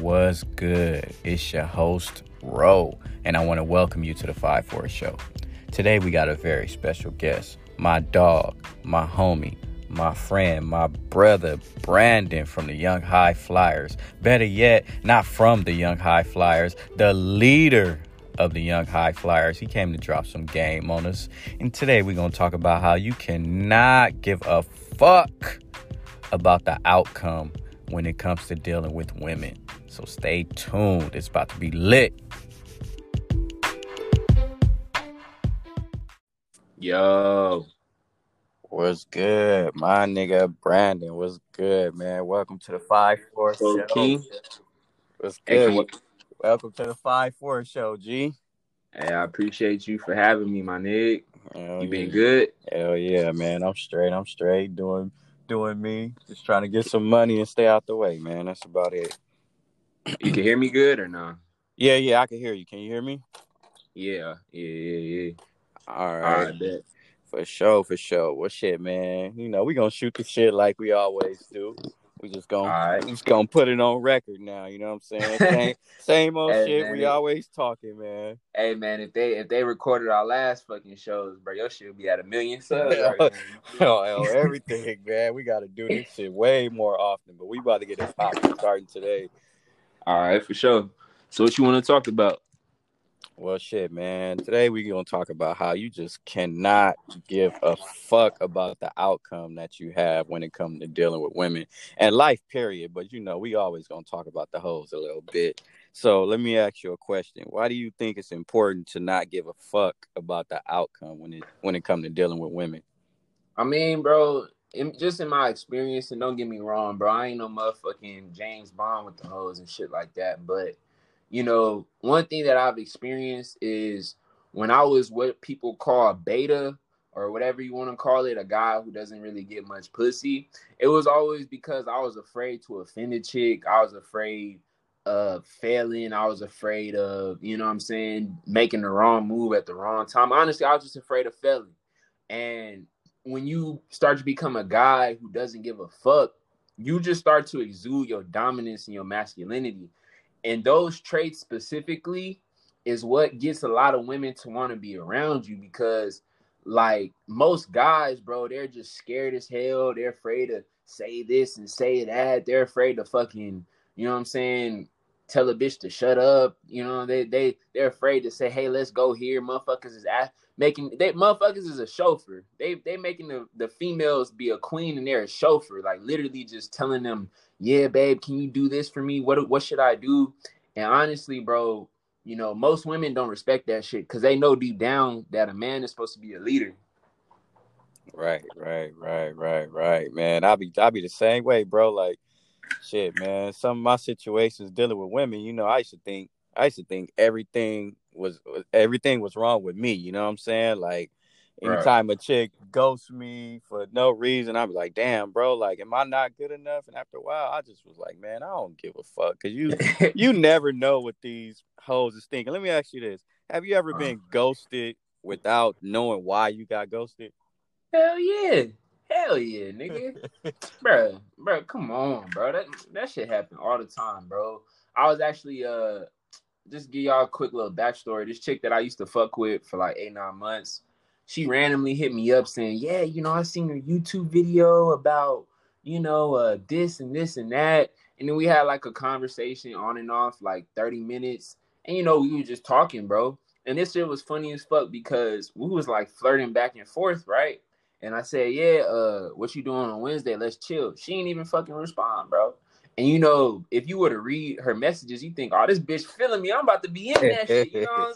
was good? It's your host, Ro, and I want to welcome you to the 5 4 Show. Today, we got a very special guest, my dog, my homie, my friend, my brother, Brandon from the Young High Flyers. Better yet, not from the Young High Flyers, the leader of the Young High Flyers. He came to drop some game on us. And today, we're going to talk about how you cannot give a fuck about the outcome when it comes to dealing with women. So stay tuned. It's about to be lit. Yo, What's good? My nigga Brandon, what's good, man? Welcome to the 5 4 show. King. What's good? can you- Welcome to the 5 4 show, G. hey, I appreciate you for having me, my nigga. Hell You been good? Hell yeah, man. I'm straight. I'm straight. Doing doing me. Just trying to get some money and stay out the way, man. That's about it. You can hear me good or no? Yeah, yeah, I can hear you. Can you hear me? Yeah, yeah, yeah, yeah. All All right. right, bet. For sure, for sure. Well, shit, man. You know, we gonna shoot the shit like we always do. We just gonna, Alright. we just gonna put it on record now. You know what I'm saying? Same, same old Hey, shit. man, we it- always talking, man. Hey man, if they if they recorded our last fucking shows, bro, your shit would be at a million subs. Right. Oh, everything, man. We gotta do this shit way more often. But we about to get this popping starting today. All right, for sure. So what you want to talk about? Well, shit, man. Today we're gonna talk about how you just cannot give a fuck about the outcome that you have when it comes to dealing with women and life, period. But you know, we always gonna talk about the hoes a little bit. So let me ask you a question: Why do you think it's important to not give a fuck about the outcome when it when it comes to dealing with women? I mean, bro, in, just in my experience, and don't get me wrong, bro, I ain't no motherfucking James Bond with the hoes and shit like that. But you know, one thing that I've experienced is when I was what people call a beta or whatever you want to call it, a guy who doesn't really get much pussy. It was always because I was afraid to offend a chick. I was afraid of failing. I was afraid of, you know what I'm saying, making the wrong move at the wrong time. Honestly, I was just afraid of failing. And when you start to become a guy who doesn't give a fuck, you just start to exude your dominance and your masculinity. And those traits specifically is what gets a lot of women to want to be around you because like most guys, bro, they're just scared as hell. They're afraid to say this and say that. They're afraid to fucking, you know what I'm saying, tell a bitch to shut up. You know, they they they're afraid to say, hey, let's go here. Motherfuckers is making they motherfuckers is a chauffeur. They they making the, the females be a queen and they're a chauffeur. Like literally just telling them, yeah, babe, can you do this for me? What what should I do? And honestly, bro, you know, most women don't respect that shit because they know deep down that a man is supposed to be a leader. Right, right, right, right, right, man. I'll be I'll be the same way, bro. Like, shit, man. Some of my situations dealing with women, you know, I used to think I used to think everything was everything was wrong with me. You know what I'm saying? Like, Right. anytime a chick ghosts me for no reason, be like, damn, bro, like, am I not good enough? And after a while, I just was like, man, I don't give a fuck, cause you you never know what these hoes is thinking. Let me ask you this: Have you ever been ghosted without knowing why you got ghosted? Hell yeah. Hell yeah, nigga. bro, bro, come on, bro. That that shit happen all the time, bro. I was actually uh just give y'all a quick little backstory. This chick that I used to fuck with for like eight, nine months, she randomly hit me up saying, Yeah, you know, I seen your YouTube video about, you know, uh this and this and that. And then we had like a conversation on and off, like 30 minutes. And you know, we were just talking, bro. And this shit was funny as fuck because we was like flirting back and forth, right? And I said, Yeah, uh, what you doing on Wednesday? Let's chill. She ain't even fucking respond, bro. And you know, if you were to read her messages, you think, oh, this bitch feeling me. I'm about to be in that shit. You know what I'm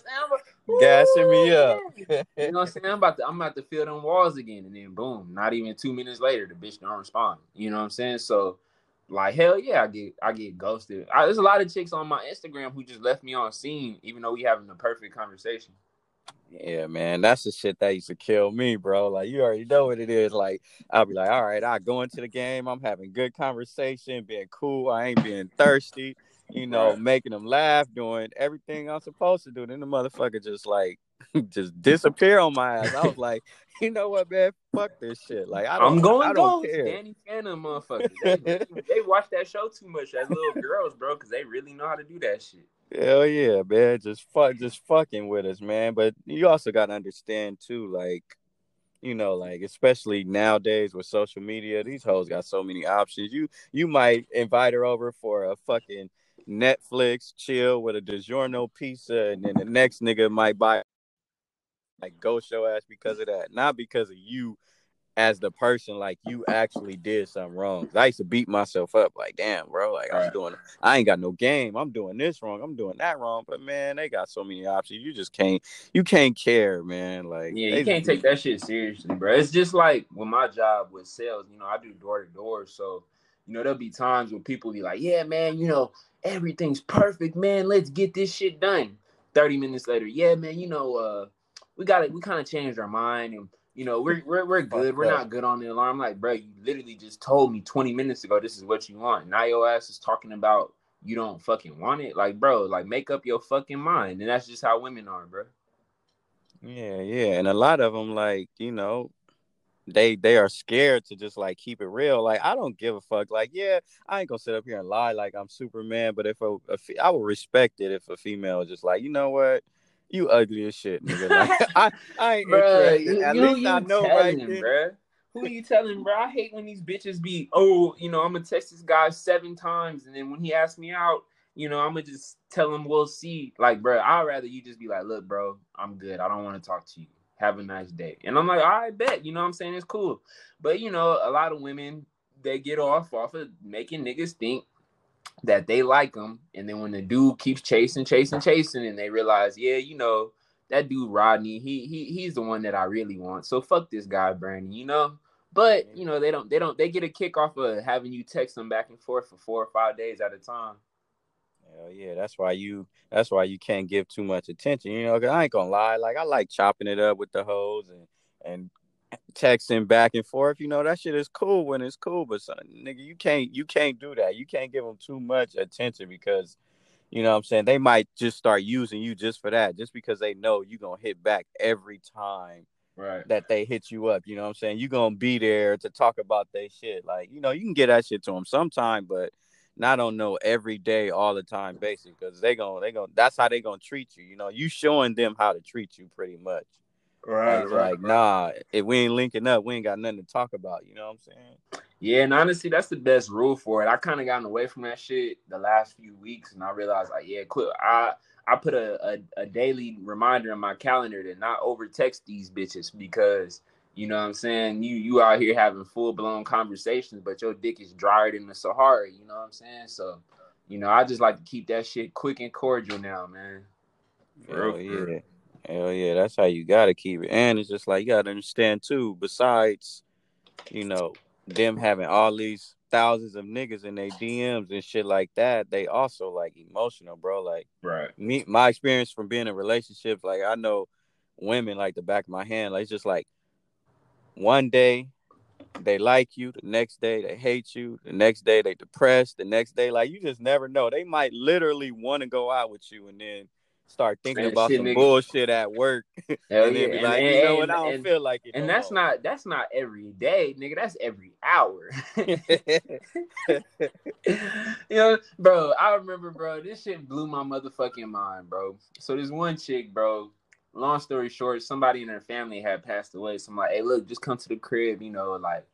saying? Gassing me up. You know what I'm saying? I'm about to I'm about to feel them walls again. And then boom, not even two minutes later, the bitch don't respond. You know what I'm saying? So like hell yeah, I get I get ghosted. I, there's a lot of chicks on my Instagram who just left me on seen, even though we having a perfect conversation. Yeah, man, that's the shit that used to kill me, bro. Like you already know what it is. Like I'll be like, all right, I go into the game. I'm having good conversation, being cool. I ain't being thirsty. You know, Right. making them laugh, doing everything I'm supposed to do. Then the motherfucker just like just disappear on my ass. I was like, you know what, man? Fuck this shit. Like I don't, I'm going I don't ghost. care. Danny Phantom motherfuckers. They, they watch that show too much as little girls, bro, because they really know how to do that shit. Hell yeah, man. Just fuck just fucking with us, man. But you also gotta understand too, like, you know, like especially nowadays with social media, these hoes got so many options. You you might invite her over for a fucking Netflix chill with a DiGiorno pizza, and then the next nigga might buy like go show ass because of that, not because of you as the person. Like you actually did something wrong. I used to beat myself up, like damn, bro, like I'm Right. doing, I ain't got no game. I'm doing this wrong. I'm doing that wrong. But man, they got so many options. You just can't, you can't care, man. Like Yeah, you can't take that shit seriously, bro. It's just like with my job with sales, you know, I do door to door. So, you know, there'll be times when people be like, yeah, man, you know, everything's perfect, man. Let's get this shit done. 30 minutes later, yeah, man, you know, uh, we got it. We kind of changed our mind and, you know, we're, we're, we're good. We're not good on the alarm. Like, bro, you literally just told me 20 minutes ago, this is what you want. Now your ass is talking about you don't fucking want it. Like, bro, like make up your fucking mind. And that's just how women are, bro. Yeah, yeah, and a lot of them, like you know, they they are scared to just like keep it real. Like I don't give a fuck. Like yeah, I ain't gonna sit up here and lie like I'm Superman. But if a, a fe- I would respect it if a female is just like you know what, you ugly as shit, nigga. Like I I ain't Bruh, interested. you, At you, least you I know telling, right then. bruh. Who you telling, bro? I hate when these bitches be, oh, you know, I'm gonna text this guy seven times, and then when he asks me out, you know, I'm gonna just tell him we'll see. Like, bro, I'd rather you just be like, look, bro, I'm good. I don't want to talk to you. Have a nice day. And I'm like, all right, bet. You know what I'm saying? It's cool. But you know, a lot of women they get off off of making niggas think that they like them, and then when the dude keeps chasing, chasing, chasing, and they realize, yeah, you know, that dude Rodney, he he he's the one that I really want. So fuck this guy, Brandon, you know. But you know, they don't they don't they get a kick off of having you text them back and forth for four or five days at a time. Hell yeah, that's why you that's why you can't give too much attention. You know, 'cause I ain't gonna lie, like I like chopping it up with the hoes and and texting back and forth. You know, that shit is cool when it's cool, but son, nigga, you can't you can't do that. You can't give them too much attention because you know what I'm saying they might just start using you just for that, just because they know you gonna hit back every time Right. that they hit you up. You know what I'm saying? you gonna be there to talk about their shit. Like, you know, you can get that shit to them sometime, but not on no every day, all the time basis, because they gonna they gonna that's how they gonna treat you. You know, you showing them how to treat you pretty much. Right. Like, like, nah, if we ain't linking up, we ain't got nothing to talk about. You know what I'm saying? Yeah, and honestly, that's the best rule for it. I kind of gotten away from that shit the last few weeks, and I realized like, yeah, quit. I I put a, a, a daily reminder in my calendar to not over text these bitches because you know what I'm saying you you out here having full blown conversations, but your dick is drier than the Sahara. You know what I'm saying? So, you know, I just like to keep that shit quick and cordial now, man. For real, yeah. real. Hell yeah, that's how you gotta keep it. And it's just like you gotta understand too, besides, you know, them having all these thousands of niggas in their DMs and shit like that, they also like emotional, bro. Like Right. me my experience from being in relationships, like I know women like the back of my hand. Like it's just like one day they like you, the next day they hate you, the next day they depressed, the next day, like you just never know. They might literally want to go out with you and then start thinking Man, about shit, some nigga. bullshit at work Hell and yeah. then be And, like, and- you know what, I don't and- feel like it. and no that's more. not that's not every day, nigga. That's every hour. you know, bro, I remember, bro, this shit blew my motherfucking mind, bro. So this one chick, bro, long story short, somebody in her family had passed away. So I'm like, hey, look, just come to the crib, you know, like,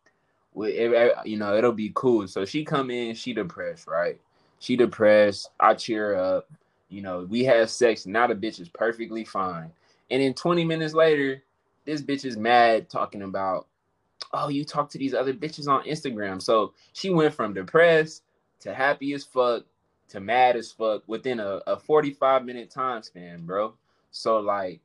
we, it- you know, it'll be cool. So she come in, she depressed, right? She depressed. I cheer up. You know, we have sex. Now the bitch is perfectly fine. And then 20 minutes later, this bitch is mad talking about, oh, you talk to these other bitches on Instagram. So she went from depressed to happy as fuck to mad as fuck within a, a 45 minute time span, bro. So like,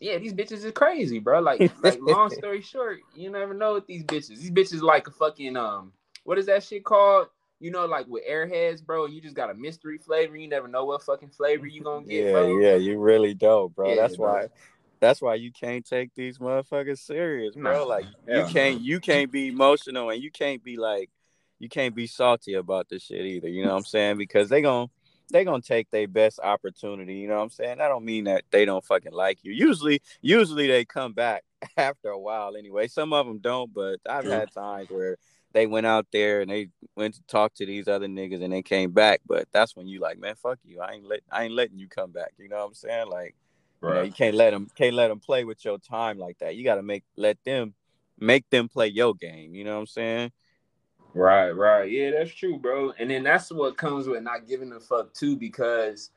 yeah, these bitches is crazy, bro. Like, like long story short, you never know with these bitches. These bitches like a fucking um, what is that shit called? You know, like with airheads, bro. You just got a mystery flavor. You never know what fucking flavor you gonna get, yeah, bro. yeah, you really don't, bro. Yeah, that's bro. why that's why you can't take these motherfuckers serious, bro. Like you can't you can't be emotional and you can't be like you can't be salty about this shit either. You know what I'm saying? Because they gon' they gonna take their best opportunity. You know what I'm saying? I don't mean that they don't fucking like you. Usually, usually they come back after a while anyway. Some of them don't, but I've had times where they went out there and they went to talk to these other niggas and they came back. But that's when you like, man, fuck you. I ain't let I ain't letting you come back. You know what I'm saying? Like, right. you, know, you can't let them can't let them play with your time like that. You got to make let them make them play your game. You know what I'm saying? Right, right. Yeah, that's true, bro. And then that's what comes with not giving a fuck too, because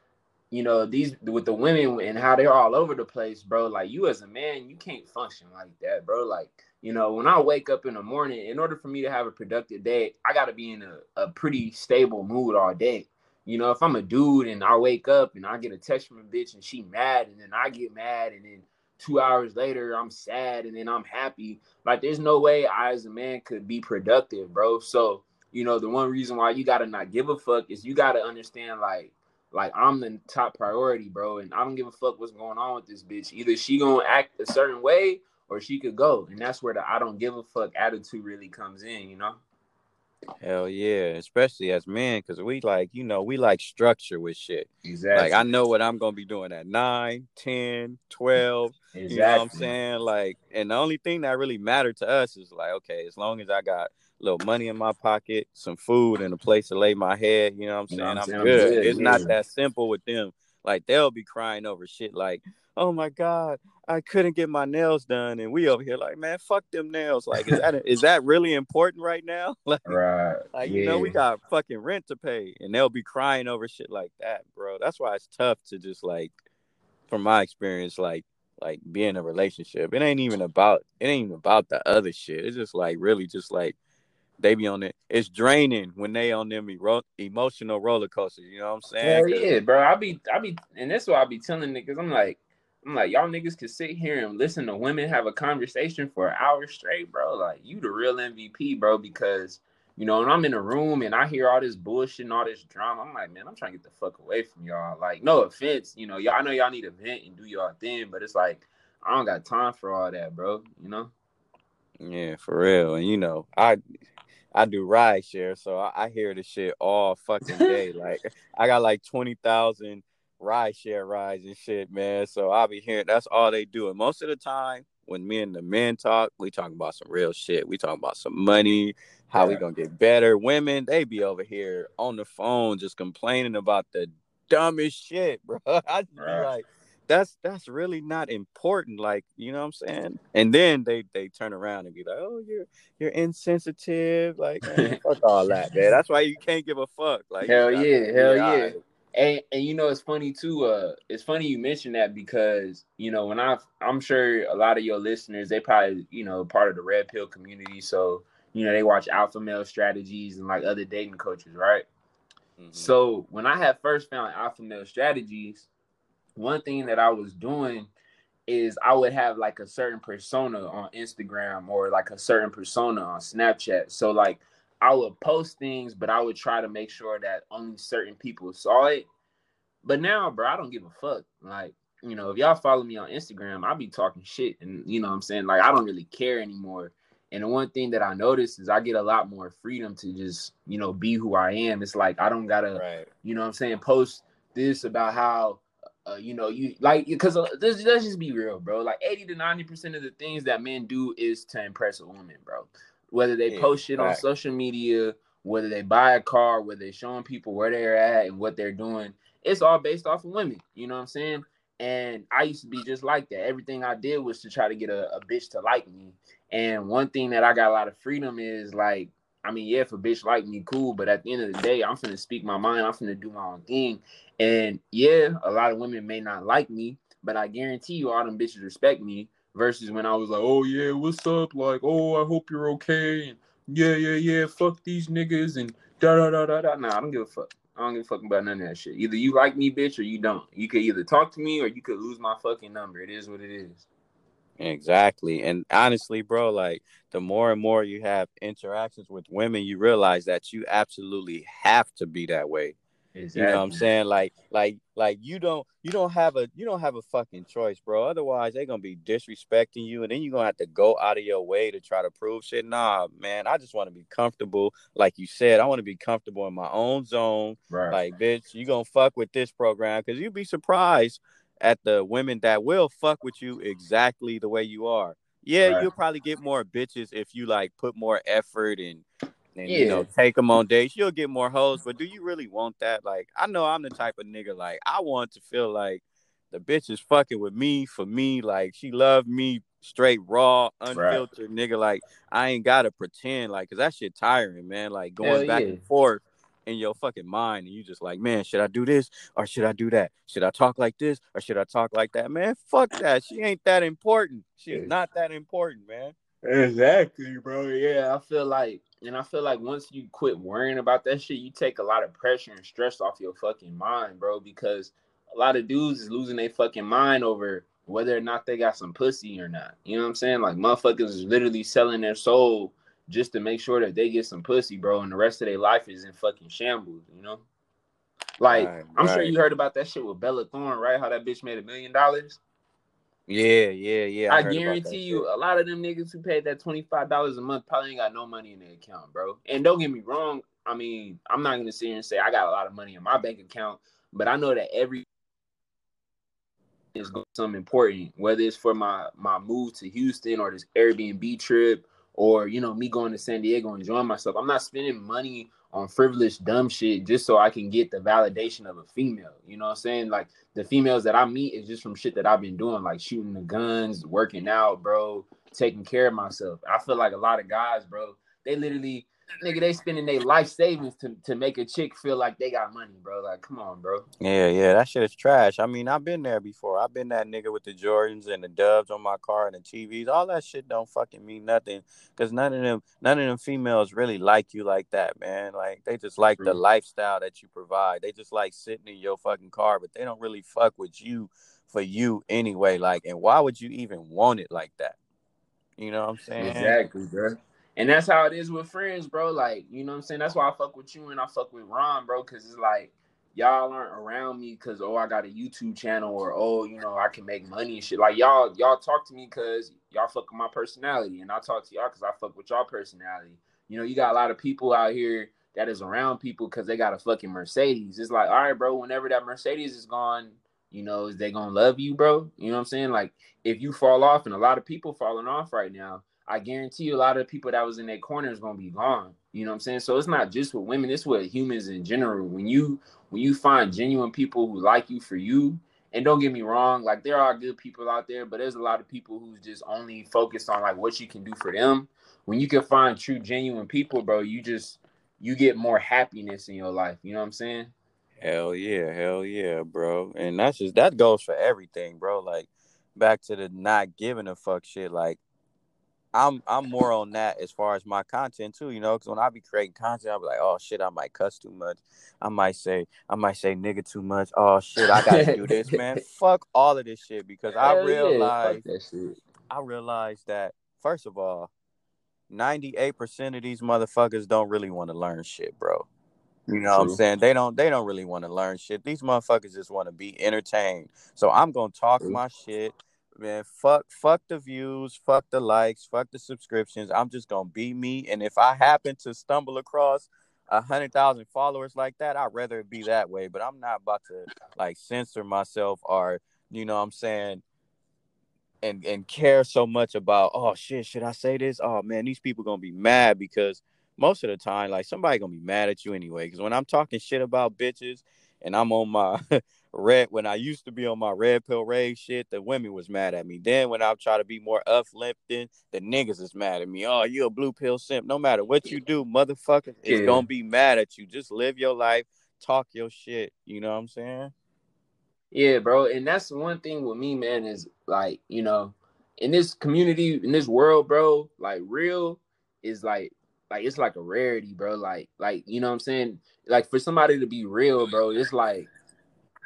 you know, these with the women and how they're all over the place, bro. Like you as a man, you can't function like that, bro. Like, you know, when I wake up in the morning, in order for me to have a productive day, I gotta be in a, a pretty stable mood all day. You know, if I'm a dude and I wake up and I get a text from a bitch and she mad and then I get mad and then two hours later I'm sad and then I'm happy. Like there's no way I as a man could be productive, bro. So, you know, the one reason why you gotta not give a fuck is you gotta understand like like I'm the top priority, bro, and I don't give a fuck what's going on with this bitch. Either she gonna act a certain way or she could go. And that's where the I don't give a fuck attitude really comes in, you know? Hell yeah, especially as men, because we like, you know, we like structure with shit. Exactly. Like, I know what I'm going to be doing at 9, 10, 12. Exactly. You know what I'm saying? Like, and the only thing that really mattered to us is like, okay, as long as I got a little money in my pocket, some food, and a place to lay my head, you know what I'm saying? You know what I'm, I'm good. good. It's yeah. not that simple with them. Like, they'll be crying over shit like, oh my God, I couldn't get my nails done, and we over here like, man, fuck them nails. Like, is that is that really important right now? Like, right? Like, yeah. you know, we got fucking rent to pay, and they'll be crying over shit like that, bro. That's why it's tough to just like, from my experience, like, like being in a relationship. It ain't even about it ain't even about the other shit. It's just like really just like they be on it. It's draining when they on them ero- emotional roller coasters. You know what I'm saying? Hell yeah, bro. I be I be, and that's why I be telling niggas. I'm like, I'm like, y'all niggas can sit here and listen to women have a conversation for an hour straight, bro. Like, you the real MVP, bro, because you know, when I'm in a room and I hear all this bullshit and all this drama, I'm like, man, I'm trying to get the fuck away from y'all. Like, no offense, you know, y'all I know y'all need a vent and do y'all thing, but it's like I don't got time for all that, bro. You know? Yeah, for real. And you know, I I do ride share, so I, I hear the shit all fucking day. like I got like twenty thousand ride share rides and shit, man. So I'll be hearing that's all they do. And most of the time, when me and the men talk, we talk about some real shit. We talk about some money, how yeah. we gonna get better. Women, they be over here on the phone just complaining about the dumbest shit, bro. I just be like, that's that's really not important. Like, you know what I'm saying? And then they they turn around and be like, oh, you're you're insensitive. Like, man, fuck all that, man. That's why you can't give a fuck. Like, hell yeah, hell yeah. And and you know it's funny too. Uh, it's funny you mentioned that because you know when I I'm sure a lot of your listeners they probably you know part of the red pill community, so you know they watch alpha male strategies and like other dating coaches, right? Mm-hmm. So when I had first found alpha male strategies, one thing that I was doing is I would have like a certain persona on Instagram or like a certain persona on Snapchat. So like I would post things, but I would try to make sure that only certain people saw it. But now, bro, I don't give a fuck. Like, you know, if y'all follow me on Instagram, I'll be talking shit. And you know what I'm saying? Like, I don't really care anymore. And the one thing that I noticed is I get a lot more freedom to just, you know, be who I am. It's like I don't gotta, right. you know what I'm saying, post this about how uh, you know, you like because uh, let's, let's just be real, bro. Like 80 to 90 percent of the things that men do is to impress a woman, bro whether they yeah, post shit right. on social media, whether they buy a car, whether they're showing people where they're at and what they're doing. It's all based off of women. You know what I'm saying? And I used to be just like that. Everything I did was to try to get a, a bitch to like me. And one thing that I got a lot of freedom is like, I mean, yeah, if a bitch like me, cool. But at the end of the day, I'm finna speak my mind. I'm finna do my own thing. And yeah, a lot of women may not like me, but I guarantee you, all them bitches respect me versus when I was like, oh yeah, what's up? Like, oh, I hope you're okay. And yeah, yeah, yeah, fuck these niggas and da da da da da. Nah, I don't give a fuck. I don't give a fuck about none of that shit. Either you like me, bitch, or you don't. You could either talk to me or you could lose my fucking number. It is what it is. Exactly. And honestly, bro, like the more and more you have interactions with women, you realize that you absolutely have to be that way. Exactly. You know what I'm saying? Like, like, like you don't you don't have a you don't have a fucking choice, bro. Otherwise, they're gonna be disrespecting you, and then you're gonna have to go out of your way to try to prove shit. Nah, man, I just want to be comfortable. Like you said, I want to be comfortable in my own zone. Right. Like, bitch, you gonna fuck with this program because you'd be surprised at the women that will fuck with you exactly the way you are. Yeah, right. you'll probably get more bitches if you like put more effort and and yeah. you know take them on dates. You'll get more hoes, but do you really want that? Like, I know I'm the type of nigga like I want to feel like the bitch is fucking with me for me. Like she loved me straight raw, unfiltered right. nigga. Like I ain't gotta pretend like, cause that shit tiring, man. Like going Hell back yeah. and forth in your fucking mind, and you just like, man, should I do this or should I do that? Should I talk like this or should I talk like that? Man, fuck that. She ain't that important. She's not that important, man. Exactly, bro. Yeah, I feel like and I feel like once you quit worrying about that shit, you take a lot of pressure and stress off your fucking mind, bro. Because a lot of dudes is losing their fucking mind over whether or not they got some pussy or not. You know what I'm saying? Like motherfuckers is literally selling their soul just to make sure that they get some pussy, bro, and the rest of their life is in fucking shambles, you know? Like, right, I'm right. sure you heard about that shit with Bella Thorne, right? How that bitch made a million dollars. Yeah, yeah, yeah. I, I guarantee you, a lot of them niggas who paid that twenty five dollars a month probably ain't got no money in their account, bro. And don't get me wrong. I mean, I'm not gonna sit here and say I got a lot of money in my bank account, but I know that every is something important, whether it's for my my move to Houston or this Airbnb trip, or you know me going to San Diego and enjoying myself. I'm not spending money on frivolous dumb shit just so I can get the validation of a female. You know what I'm saying? Like the females that I meet is just from shit that I've been doing, like shooting the guns, working out, bro, taking care of myself. I feel like a lot of guys, bro, they literally nigga, they spending their life savings to, to make a chick feel like they got money, bro. Like, come on, bro. Yeah, yeah, that shit is trash. I mean, I've been there before. I've been that nigga with the Jordans and the Doves on my car and the TVs. All that shit don't fucking mean nothing because none of them, none of them females really like you like that, man. Like, they just like True. the lifestyle that you provide. They just like sitting in your fucking car, but they don't really fuck with you for you anyway. Like, and why would you even want it like that? You know what I'm saying? Exactly, bro. And that's how it is with friends, bro. Like, you know what I'm saying? That's why I fuck with you and I fuck with Ron, bro, because it's like y'all aren't around me because oh I got a YouTube channel or oh you know I can make money and shit. Like y'all y'all talk to me because y'all fuck with my personality, and I talk to y'all because I fuck with y'all personality. You know, you got a lot of people out here that is around people because they got a fucking Mercedes. It's like, all right, bro, whenever that Mercedes is gone, you know, is they gonna love you, bro? You know what I'm saying? Like if you fall off, and a lot of people falling off right now I guarantee you a lot of people that was in that corner is gonna be gone. You know what I'm saying? So it's not just with women, it's with humans in general. When you when you find genuine people who like you for you, and don't get me wrong, like there are good people out there, but there's a lot of people who's just only focused on like what you can do for them. When you can find true genuine people, bro, you just you get more happiness in your life. You know what I'm saying? Hell yeah, hell yeah, bro. And that's just that goes for everything, bro. Like back to the not giving a fuck shit. Like I'm I'm more on that as far as my content too, you know, because when I be creating content, I'll be like, oh shit, I might cuss too much. I might say I might say nigga too much. Oh shit, I gotta do this, man. Fuck all of this shit because Hell I realize yeah, I realize that first of all, 98% of these motherfuckers don't really want to learn shit, bro. You know True. what I'm saying? They don't they don't really want to learn shit. These motherfuckers just want to be entertained. So I'm gonna talk True. my shit man, fuck, fuck the views, fuck the likes, fuck the subscriptions. I'm just gonna be me. And if I happen to stumble across a hundred thousand followers like that, I'd rather it be that way. But I'm not about to like censor myself or you know what I'm saying and and care so much about oh shit, should I say this? Oh man, these people gonna be mad because most of the time, like somebody gonna be mad at you anyway. Because when I'm talking shit about bitches and I'm on my red when I used to be on my red pill rage shit, the women was mad at me. Then when I try to be more uplifting, the niggas is mad at me. Oh, you a blue pill simp. No matter what you do, motherfucker yeah. is gonna be mad at you. Just live your life, talk your shit. You know what I'm saying? Yeah, bro. And that's one thing with me, man, is like, you know, in this community, in this world, bro, like real is like like it's like a rarity, bro. Like, like, you know what I'm saying? Like for somebody to be real, bro, it's like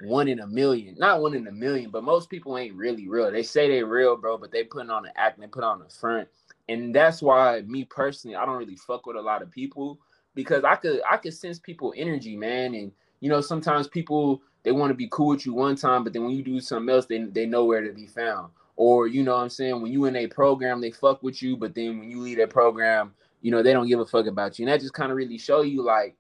one in a million. Not one in a million, but most people ain't really real. They say they real, bro, but they putting on an act and they put on the front. And that's why me personally, I don't really fuck with a lot of people because I could I could sense people energy, man. And you know, sometimes people they want to be cool with you one time, but then when you do something else, they they know where to be found. Or you know what I'm saying, when you in a program, they fuck with you, but then when you leave that program, you know, they don't give a fuck about you. And that just kind of really show you like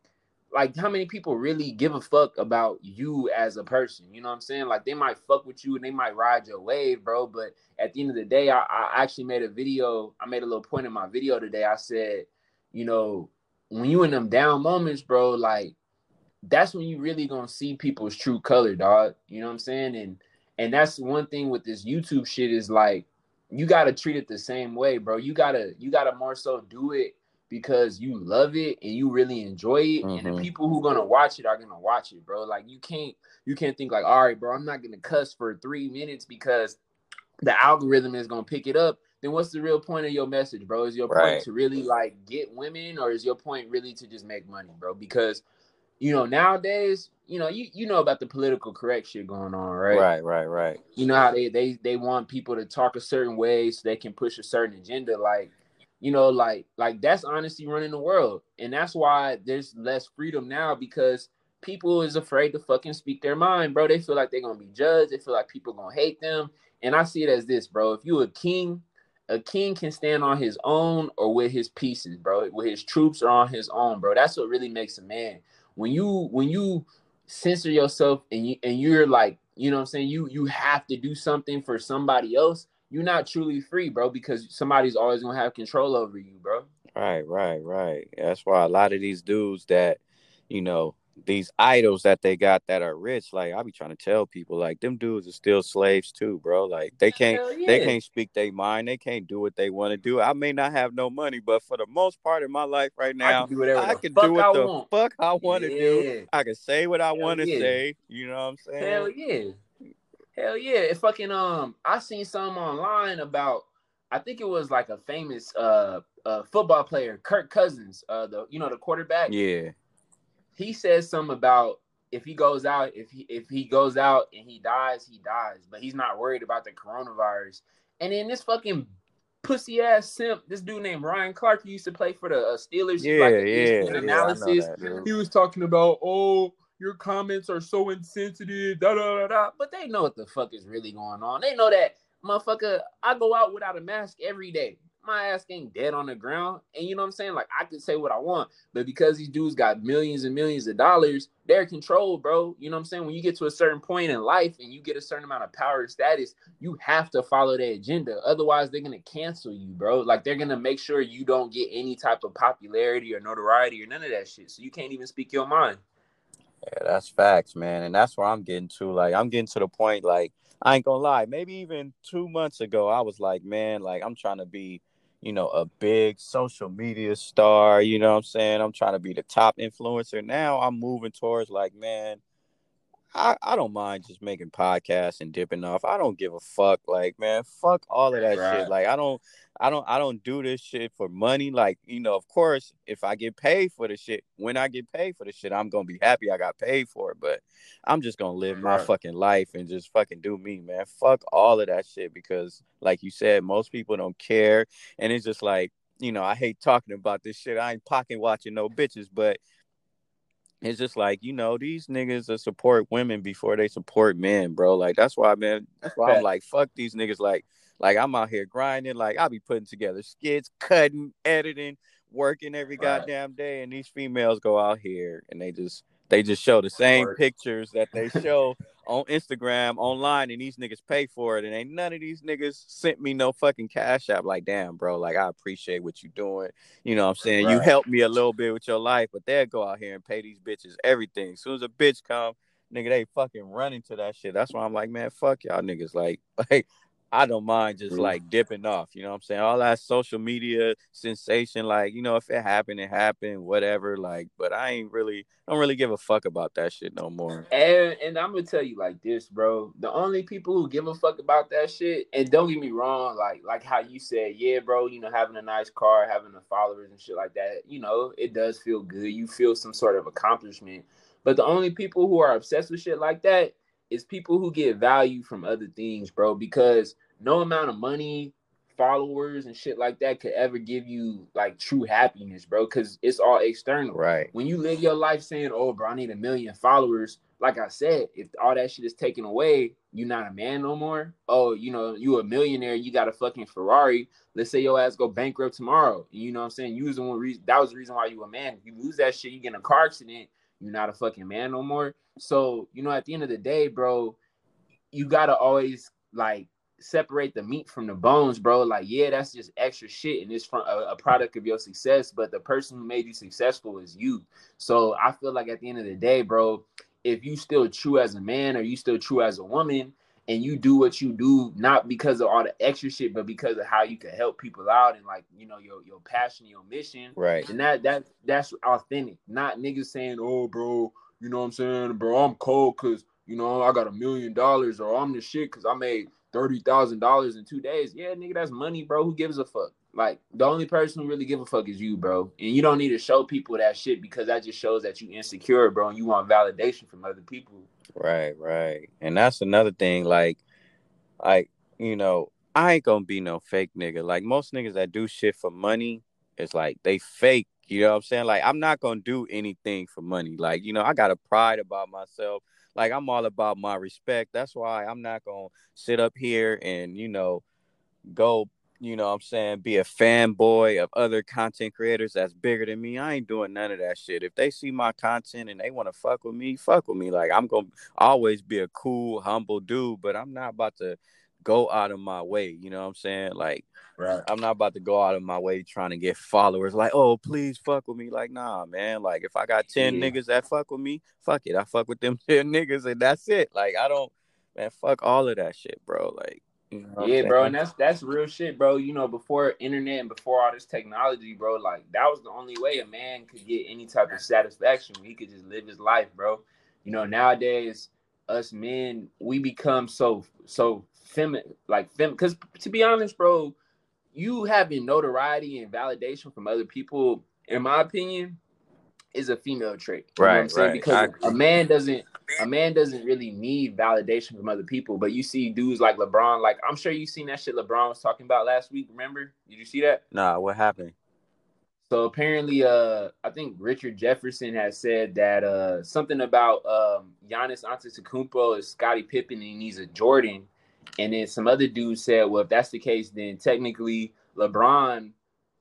like how many people really give a fuck about you as a person. You know what I'm saying? Like they might fuck with you and they might ride your wave, bro. But at the end of the day, I, I actually made a video. I made a little point in my video today. I said, you know, when you in them down moments, bro, like that's when you really gonna see people's true color, dog. You know what I'm saying? And and that's one thing with this YouTube shit is like you gotta treat it the same way, bro. You gotta you gotta more so do it because you love it and you really enjoy it. Mm-hmm. And the mm-hmm. people who gonna watch it are gonna watch it, bro. Like you can't you can't think like, all right, bro, I'm not gonna cuss for three minutes because the algorithm is gonna pick it up. Then what's the real point of your message, bro? Is your right. point to really like get women, or is your point really to just make money, bro? Because you know, nowadays, you know, you you know about the political correct shit going on, right? Right, right, right. You know how they they they want people to talk a certain way so they can push a certain agenda, like you know, like like that's honestly running the world, and that's why there's less freedom now because people is afraid to fucking speak their mind, bro. They feel like they're gonna be judged. They feel like people gonna hate them, and I see it as this, bro. If you a king, a king can stand on his own or with his pieces, bro. With his troops or on his own, bro. That's what really makes a man when you when you censor yourself and you and you're like, you know what I'm saying, you you have to do something for somebody else, you're not truly free, bro, because somebody's always gonna have control over you, bro. Right, right, right. That's why a lot of these dudes that, you know, these idols that they got that are rich, like I be trying to tell people, like them dudes are still slaves too, bro. Like they can't yeah. they can't speak their mind, they can't do what they want to do. I may not have no money, but for the most part in my life right now, I can do, whatever I can do what I the want. fuck I want to yeah. do. I can say what I want to yeah. say. You know what I'm saying? Hell yeah. Hell yeah. It fucking um I seen some online about I think it was like a famous uh uh football player, Kirk Cousins, uh the you know the quarterback. Yeah he says something about if he goes out, if he if he goes out and he dies, he dies. But he's not worried about the coronavirus. And then this fucking pussy ass simp, this dude named Ryan Clark, he used to play for the uh, Steelers. Yeah, like yeah, analysis. That, he was talking about, oh, your comments are so insensitive, da da da da. But they know what the fuck is really going on. They know that motherfucker. I go out without a mask every day my ass ain't dead on the ground. And you know what I'm saying? Like I can say what I want, but because these dudes got millions and millions of dollars, they're controlled, bro. You know what I'm saying? When you get to a certain point in life and you get a certain amount of power and status, you have to follow their agenda. Otherwise, they're gonna cancel you, bro. Like they're gonna make sure you don't get any type of popularity or notoriety or none of that shit. So you can't even speak your mind. Yeah, that's facts, man. And that's where I'm getting to. Like, I'm getting to the point, like, I ain't gonna lie, maybe even two months ago, I was like, man, like, I'm trying to be you know, a big social media star, you know what I'm saying? I'm trying to be the top influencer. Now I'm moving towards like, man, I, I don't mind just making podcasts and dipping off. I don't give a fuck. Like, man, fuck all of that right. shit. Like, I don't, I don't, I don't do this shit for money. Like, you know, of course, if I get paid for the shit, when I get paid for the shit, I'm gonna be happy I got paid for it. But I'm just gonna live my fucking life and just fucking do me, man. Fuck all of that shit because, like you said, most people don't care, and it's just like, you know, I hate talking about this shit. I ain't pocket watching no bitches, but it's just like you know these niggas that support women before they support men, bro. Like that's why, man. That's why I'm like, fuck these niggas. Like, like I'm out here grinding. Like I'll be putting together skits, cutting, editing, working every right. goddamn day, and these females go out here and they just they just show the same pictures that they show on Instagram, online, and these niggas pay for it. And ain't none of these niggas sent me no fucking cash app. Like, damn, bro, like I appreciate what you doing. You know what I'm saying? Right. You helped me a little bit with your life, but they'll go out here and pay these bitches everything. As soon as a bitch come, nigga, they fucking running to that shit. That's why I'm like, man, fuck y'all niggas. Like, like I don't mind just like dipping off. You know what I'm saying? All that social media sensation, like, you know, if it happened, it happened, whatever. Like, but I ain't really don't really give a fuck about that shit no more. And and I'm gonna tell you like this, bro. The only people who give a fuck about that shit, and don't get me wrong, like like how you said, yeah, bro, you know, having a nice car, having the followers and shit like that, you know, it does feel good. You feel some sort of accomplishment. But the only people who are obsessed with shit like that is people who get value from other things, bro, because no amount of money, followers and shit like that could ever give you like true happiness, bro. Cause it's all external. Right. When you live your life saying, "Oh, bro, I need a million followers," like I said, if all that shit is taken away, you're not a man no more. Oh, you know, you a millionaire, you got a fucking Ferrari. Let's say your ass go bankrupt tomorrow. You know what I'm saying? You was the one reason that was the reason why you a man. If you lose that shit, you get in a car accident, you're not a fucking man no more. So, you know, at the end of the day, bro, you gotta always like separate the meat from the bones, bro. Like, yeah, that's just extra shit, and it's from a, a, product of your success. But the person who made you successful is you. So I feel like at the end of the day, bro, if you still true as a man or you still true as a woman, and you do what you do not because of all the extra shit, but because of how you can help people out and like you know your your passion, your mission, right? And that that that's authentic, not niggas saying, "Oh, bro, you know what I'm saying, bro, I'm cold because." You know, I got a million dollars, or I'm the shit because I made thirty thousand dollars in two days. Yeah, nigga, that's money, bro. Who gives a fuck? Like the only person who really give a fuck is you, bro. And you don't need to show people that shit because that just shows that you insecure, bro, and you want validation from other people. Right, right. And that's another thing, like, like, you know, I ain't gonna be no fake nigga. Like most niggas that do shit for money, it's like they fake. You know what I'm saying? Like I'm not gonna do anything for money. Like, you know, I got a pride about myself. Like I'm all about my respect. That's why I'm not gonna sit up here and you know go you know I'm saying be a fanboy of other content creators that's bigger than me. I ain't doing none of that shit. If they see my content and they want to fuck with me, fuck with me. Like I'm gonna always be a cool, humble dude, but I'm not about to go out of my way. You know what I'm saying? Like, right. I'm not about to go out of my way trying to get followers. Like, oh, please fuck with me. Like, nah, man. Like, if I got 10 yeah. niggas that fuck with me, fuck it. I fuck with them 10 niggas and that's it. Like, I don't, man, fuck all of that shit, bro. Like, you know yeah, bro, and that's that's real shit, bro. You know, before internet and before all this technology, bro, like that was the only way a man could get any type of satisfaction. He could just live his life, bro. You know, nowadays us men we become so so feminine, like fem. Because to be honest, bro, you having notoriety and validation from other people, in my opinion, is a female trait. You right, right. Because a man doesn't a man doesn't really need validation from other people. But you see dudes like LeBron, like I'm sure you seen that shit LeBron was talking about last week. Remember? Did you see that? Nah, what happened? So apparently, uh, I think Richard Jefferson has said that uh something about um Giannis Antetokounmpo is Scottie Pippen and he's a Jordan, and then some other dude said, well, if that's the case, then technically LeBron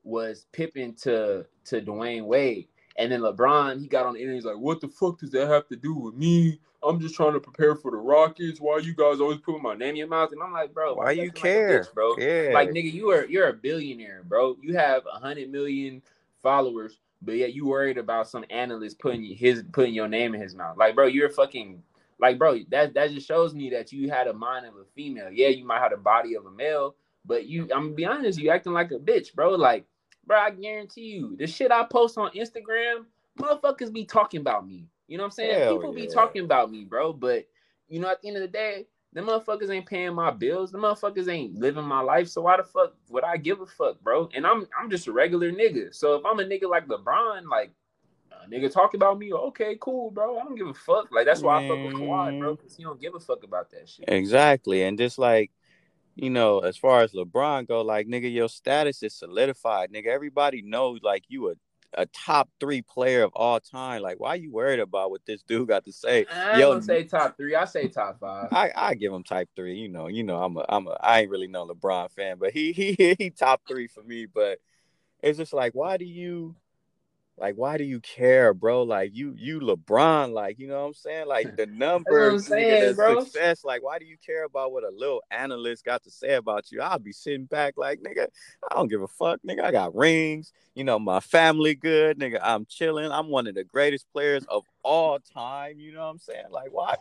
was Pippen to to Dwyane Wade. And then LeBron, he got on the internet, he's like, what the fuck does that have to do with me? I'm just trying to prepare for the Rockets. Why you guys always putting my name in your mouth? And I'm like, bro, why you care, like bitch, bro? Yeah. Like nigga, you are you're a billionaire, bro. You have a hundred million followers, but yet you worried about some analyst putting his putting your name in his mouth. Like, bro, you're fucking like, bro, that that just shows me that you had a mind of a female. Yeah, you might have the body of a male, but you, I'm gonna be honest, you acting like a bitch, bro. Like, bro, I guarantee you, the shit I post on Instagram, motherfuckers be talking about me. You know what I'm saying? Hell People yeah. be talking about me, bro. But you know, at the end of the day, the motherfuckers ain't paying my bills. The motherfuckers ain't living my life. So why the fuck would I give a fuck, bro? And I'm I'm just a regular nigga. So if I'm a nigga like LeBron, like nigga talk about me, okay, cool, bro. I don't give a fuck. Like that's why Man. I fuck with Kawhi, bro, because he don't give a fuck about that shit. Exactly, and just like you know, as far as LeBron go, like nigga, your status is solidified, nigga. Everybody knows like you a a top three player of all time. Like, why you worried about what this dude got to say? I Yo, don't say top three. I say top five. I, I give him type three. You know, you know, I'm a I'm a I ain't really no LeBron fan, but he he he top three for me. But it's just like, why do you like, why do you care, bro? Like, you, you LeBron, like, you know what I'm saying? Like the numbers, saying, bro. success. Like, why do you care about what a little analyst got to say about you? I'll be sitting back, like, nigga, I don't give a fuck, nigga. I got rings, you know, my family good, nigga. I'm chilling. I'm one of the greatest players of all time. You know what I'm saying? Like, why?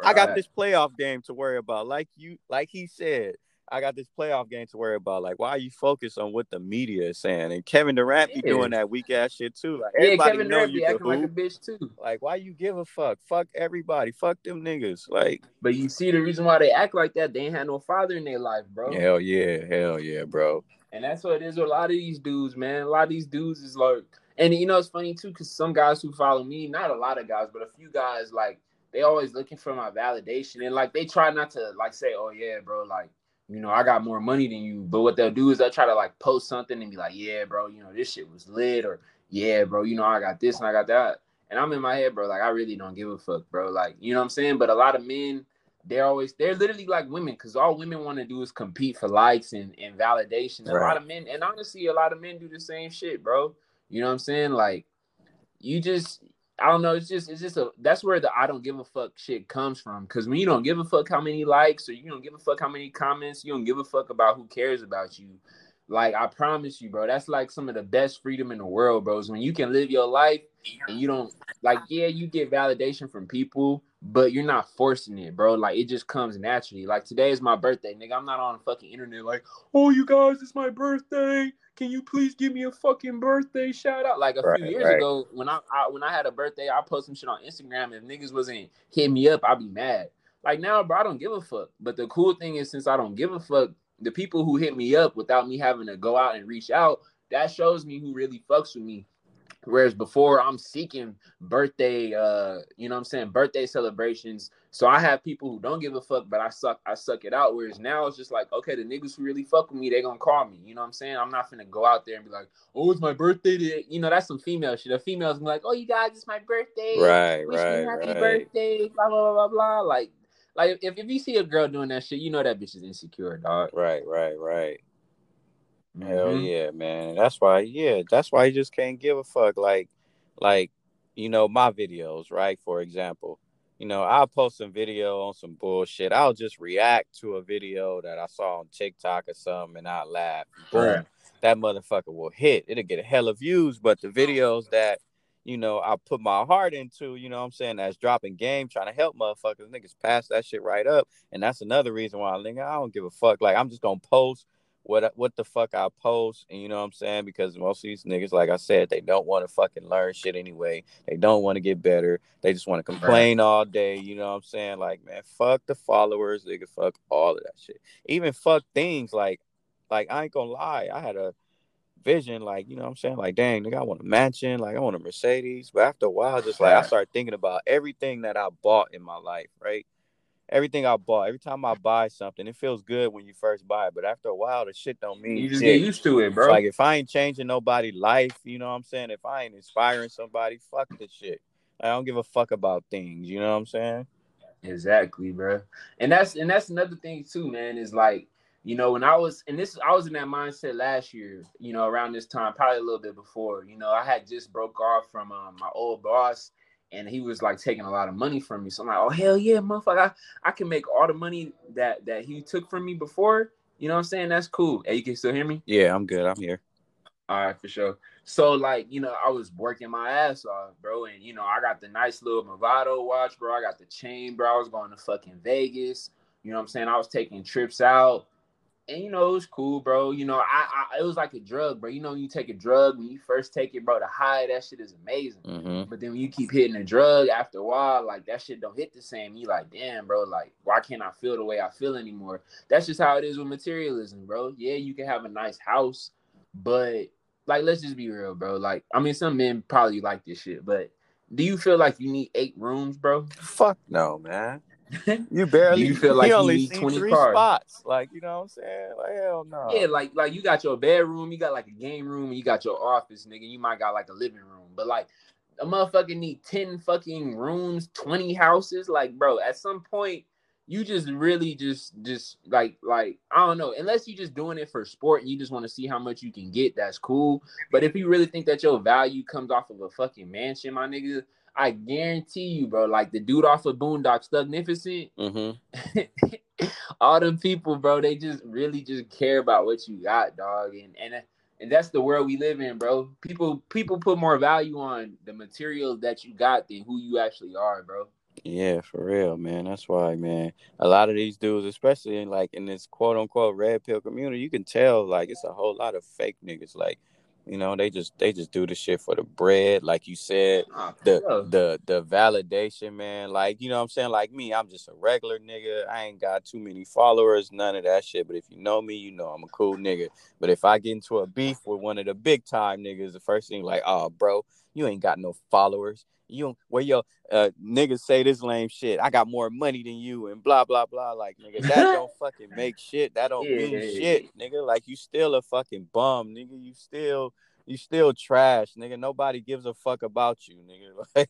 Right. I got this playoff game to worry about. Like you, like he said, I got this playoff game to worry about. Like, why are you focused on what the media is saying? And Kevin Durant be doing that weak ass shit too. Like, yeah, Kevin Durant be acting like a bitch too. Like, why you give a fuck? Fuck everybody. Fuck them niggas. Like, but you see the reason why they act like that? They ain't had no father in their life, bro. Hell yeah, hell yeah, bro. And that's what it is with a lot of these dudes, man. A lot of these dudes is like, and you know it's funny too, because some guys who follow me, not a lot of guys, but a few guys, like they always looking for my validation, and like they try not to like say, oh yeah, bro, like you know, I got more money than you. But what they'll do is they'll try to like post something and be like, yeah, bro, you know, this shit was lit, or yeah, bro, you know, I got this and I got that. And I'm in my head, bro, like I really don't give a fuck, bro. Like, you know what I'm saying? But a lot of men, they're always they're literally like women, because all women want to do is compete for likes and, and validation. Right. A lot of men, and honestly, a lot of men do the same shit, bro. You know what I'm saying? Like, you just I don't know. It's just it's just a that's where the I don't give a fuck shit comes from. Cause when you don't give a fuck how many likes or you don't give a fuck how many comments, you don't give a fuck about who cares about you. Like I promise you, bro, that's like some of the best freedom in the world, bro. Is when you can live your life and you don't like, yeah, you get validation from people, but you're not forcing it, bro. Like it just comes naturally. Like today is my birthday, nigga. I'm not on fucking internet like, oh, you guys, it's my birthday. Can you please give me a fucking birthday shout out? Like a right, few years right. ago, when I, I, when I had a birthday, I post some shit on Instagram. If niggas wasn't hitting me up, I'd be mad. Like now, bro, I don't give a fuck. But the cool thing is, since I don't give a fuck, the people who hit me up without me having to go out and reach out, that shows me who really fucks with me. Whereas before I'm seeking birthday, uh, you know what I'm saying, birthday celebrations. So I have people who don't give a fuck, but I suck, I suck it out. Whereas now it's just like, okay, the niggas who really fuck with me, they gonna call me. You know what I'm saying? I'm not gonna go out there and be like, oh, it's my birthday. Today. You know, that's some female shit. The females be like, oh, you guys, it's my birthday. Right, Wish right, me happy right. birthday. Blah blah blah blah blah. Like like if, if you see a girl doing that shit, you know that bitch is insecure, dog. Right, right, right. Mm-hmm. Hell yeah, man. That's why, yeah, that's why you just can't give a fuck. Like, like, you know, my videos, right? For example, you know, I'll post some video on some bullshit. I'll just react to a video that I saw on TikTok or something and I'll laugh. Boom. Right. That motherfucker will hit. It'll get a hell of views, but the videos that you know, I put my heart into, you know I'm saying, that's dropping game, trying to help motherfuckers. Niggas pass that shit right up. And that's another reason why I think I don't give a fuck. Like I'm just gonna post what uh, what the fuck I post, and you know what I'm saying? Because most of these niggas, like I said, they don't want to fucking learn shit anyway. They don't want to get better. They just want to complain all day. You know what I'm saying? Like, man, fuck the followers, nigga, fuck all of that shit. Even fuck things like, like I ain't gonna lie, I had a vision, like, you know what I'm saying? Like, dang, nigga, I want a mansion, like I want a Mercedes. But after a while, just like I started thinking about everything that I bought in my life, right? Everything I bought, every time I buy something, it feels good when you first buy it. But after a while, the shit don't mean you just shit. get used to it, bro. It's like if I ain't changing nobody's life, you know what I'm saying? If I ain't inspiring somebody, fuck this shit. I don't give a fuck about things, you know what I'm saying? Exactly, bro. And that's and that's another thing too, man, is like you know, when I was and this I was in that mindset last year, you know, around this time, probably a little bit before. You know, I had just broke off from um, my old boss and he was like taking a lot of money from me. So I'm like, oh hell yeah, motherfucker. I, I can make all the money that that he took from me before. You know what I'm saying? That's cool. Hey, you can still hear me? Yeah, I'm good. I'm here. All right, for sure. So like, you know, I was working my ass off, bro. And you know, I got the nice little Movado watch, bro. I got the chain, bro. I was going to fucking Vegas. You know what I'm saying? I was taking trips out and you know it was cool, bro. You know, I, I it was like a drug, bro. You know, you take a drug when you first take it, bro. The high that shit is amazing. Mm-hmm. But then when you keep hitting a drug after a while, like that shit don't hit the same. You like, damn, bro. Like, why can't I feel the way I feel anymore? That's just how it is with materialism, bro. Yeah, you can have a nice house, but like, let's just be real, bro. Like, I mean, some men probably like this shit, but do you feel like you need eight rooms, bro? Fuck no, man. You barely. you feel like you only need twenty three cars. spots. Like you know what I'm saying? Like hell no. Yeah, like like you got your bedroom, you got like a game room, and you got your office, nigga. You might got like a living room, but like a motherfucker need ten fucking rooms, twenty houses. Like, bro, at some point, you just really just just like like I don't know. Unless you just doing it for sport and you just want to see how much you can get, that's cool. But if you really think that your value comes off of a fucking mansion, my nigga, I guarantee you, bro, like the dude off of Boondock, Thugnificent, Mm-hmm. all them people, bro, they just really just care about what you got, dog. And and and that's the world we live in, bro. People people put more value on the material that you got than who you actually are, bro. Yeah, for real, man. That's why, man. A lot of these dudes, especially in like in this quote unquote red pill community, you can tell like it's a whole lot of fake niggas. Like you know, they just they just do the shit for the bread, like you said. Ah, The the the validation, man. Like, you know what I'm saying? Like me, I'm just a regular nigga. I ain't got too many followers, none of that shit. But if you know me, you know I'm a cool nigga. But if I get into a beef with one of the big time niggas, the first thing like, oh bro, You ain't got no followers. You where your uh, niggas say this lame shit. I got more money than you and blah blah blah. Like nigga, that don't fucking make shit. That don't yeah, mean yeah, shit, yeah. nigga. Like you still a fucking bum, nigga. You still you still trash, nigga. Nobody gives a fuck about you, nigga.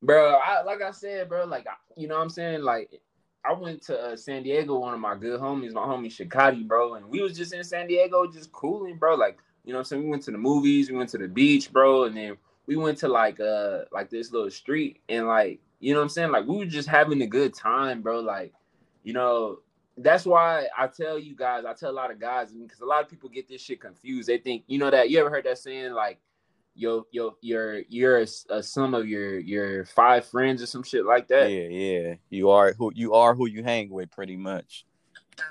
Like, bro, I, like I said, bro, like you know what I'm saying, like. I went to uh, San Diego, one of my good homies, my homie Shikati, bro, and we was just in San Diego, just cooling, bro. Like, you know what I'm saying? We went to the movies, we went to the beach, bro, and then we went to like uh like this little street and like you know what I'm saying? Like we were just having a good time, bro. Like, you know, that's why I tell you guys, I tell a lot of guys because a lot of people get this shit confused. They think, you know, that you ever heard that saying like yo yo you're you're a, a sum of your your five friends or some shit like that. Yeah, yeah. You are who you are who you hang with pretty much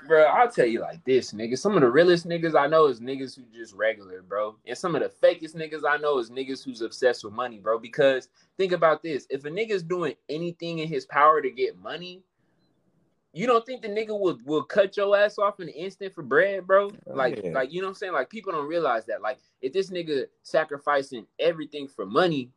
bro, I'll tell you like this, nigga. Some of the realest niggas I know is niggas who just regular, bro. And some of the fakest niggas I know is niggas who's obsessed with money, bro. Because think about this: if a nigga's doing anything in his power to get money, you don't think the nigga will will cut your ass off in an instant for bread, bro? Like, yeah. like you know what I'm saying? Like people don't realize that. Like, if this nigga sacrificing everything for money,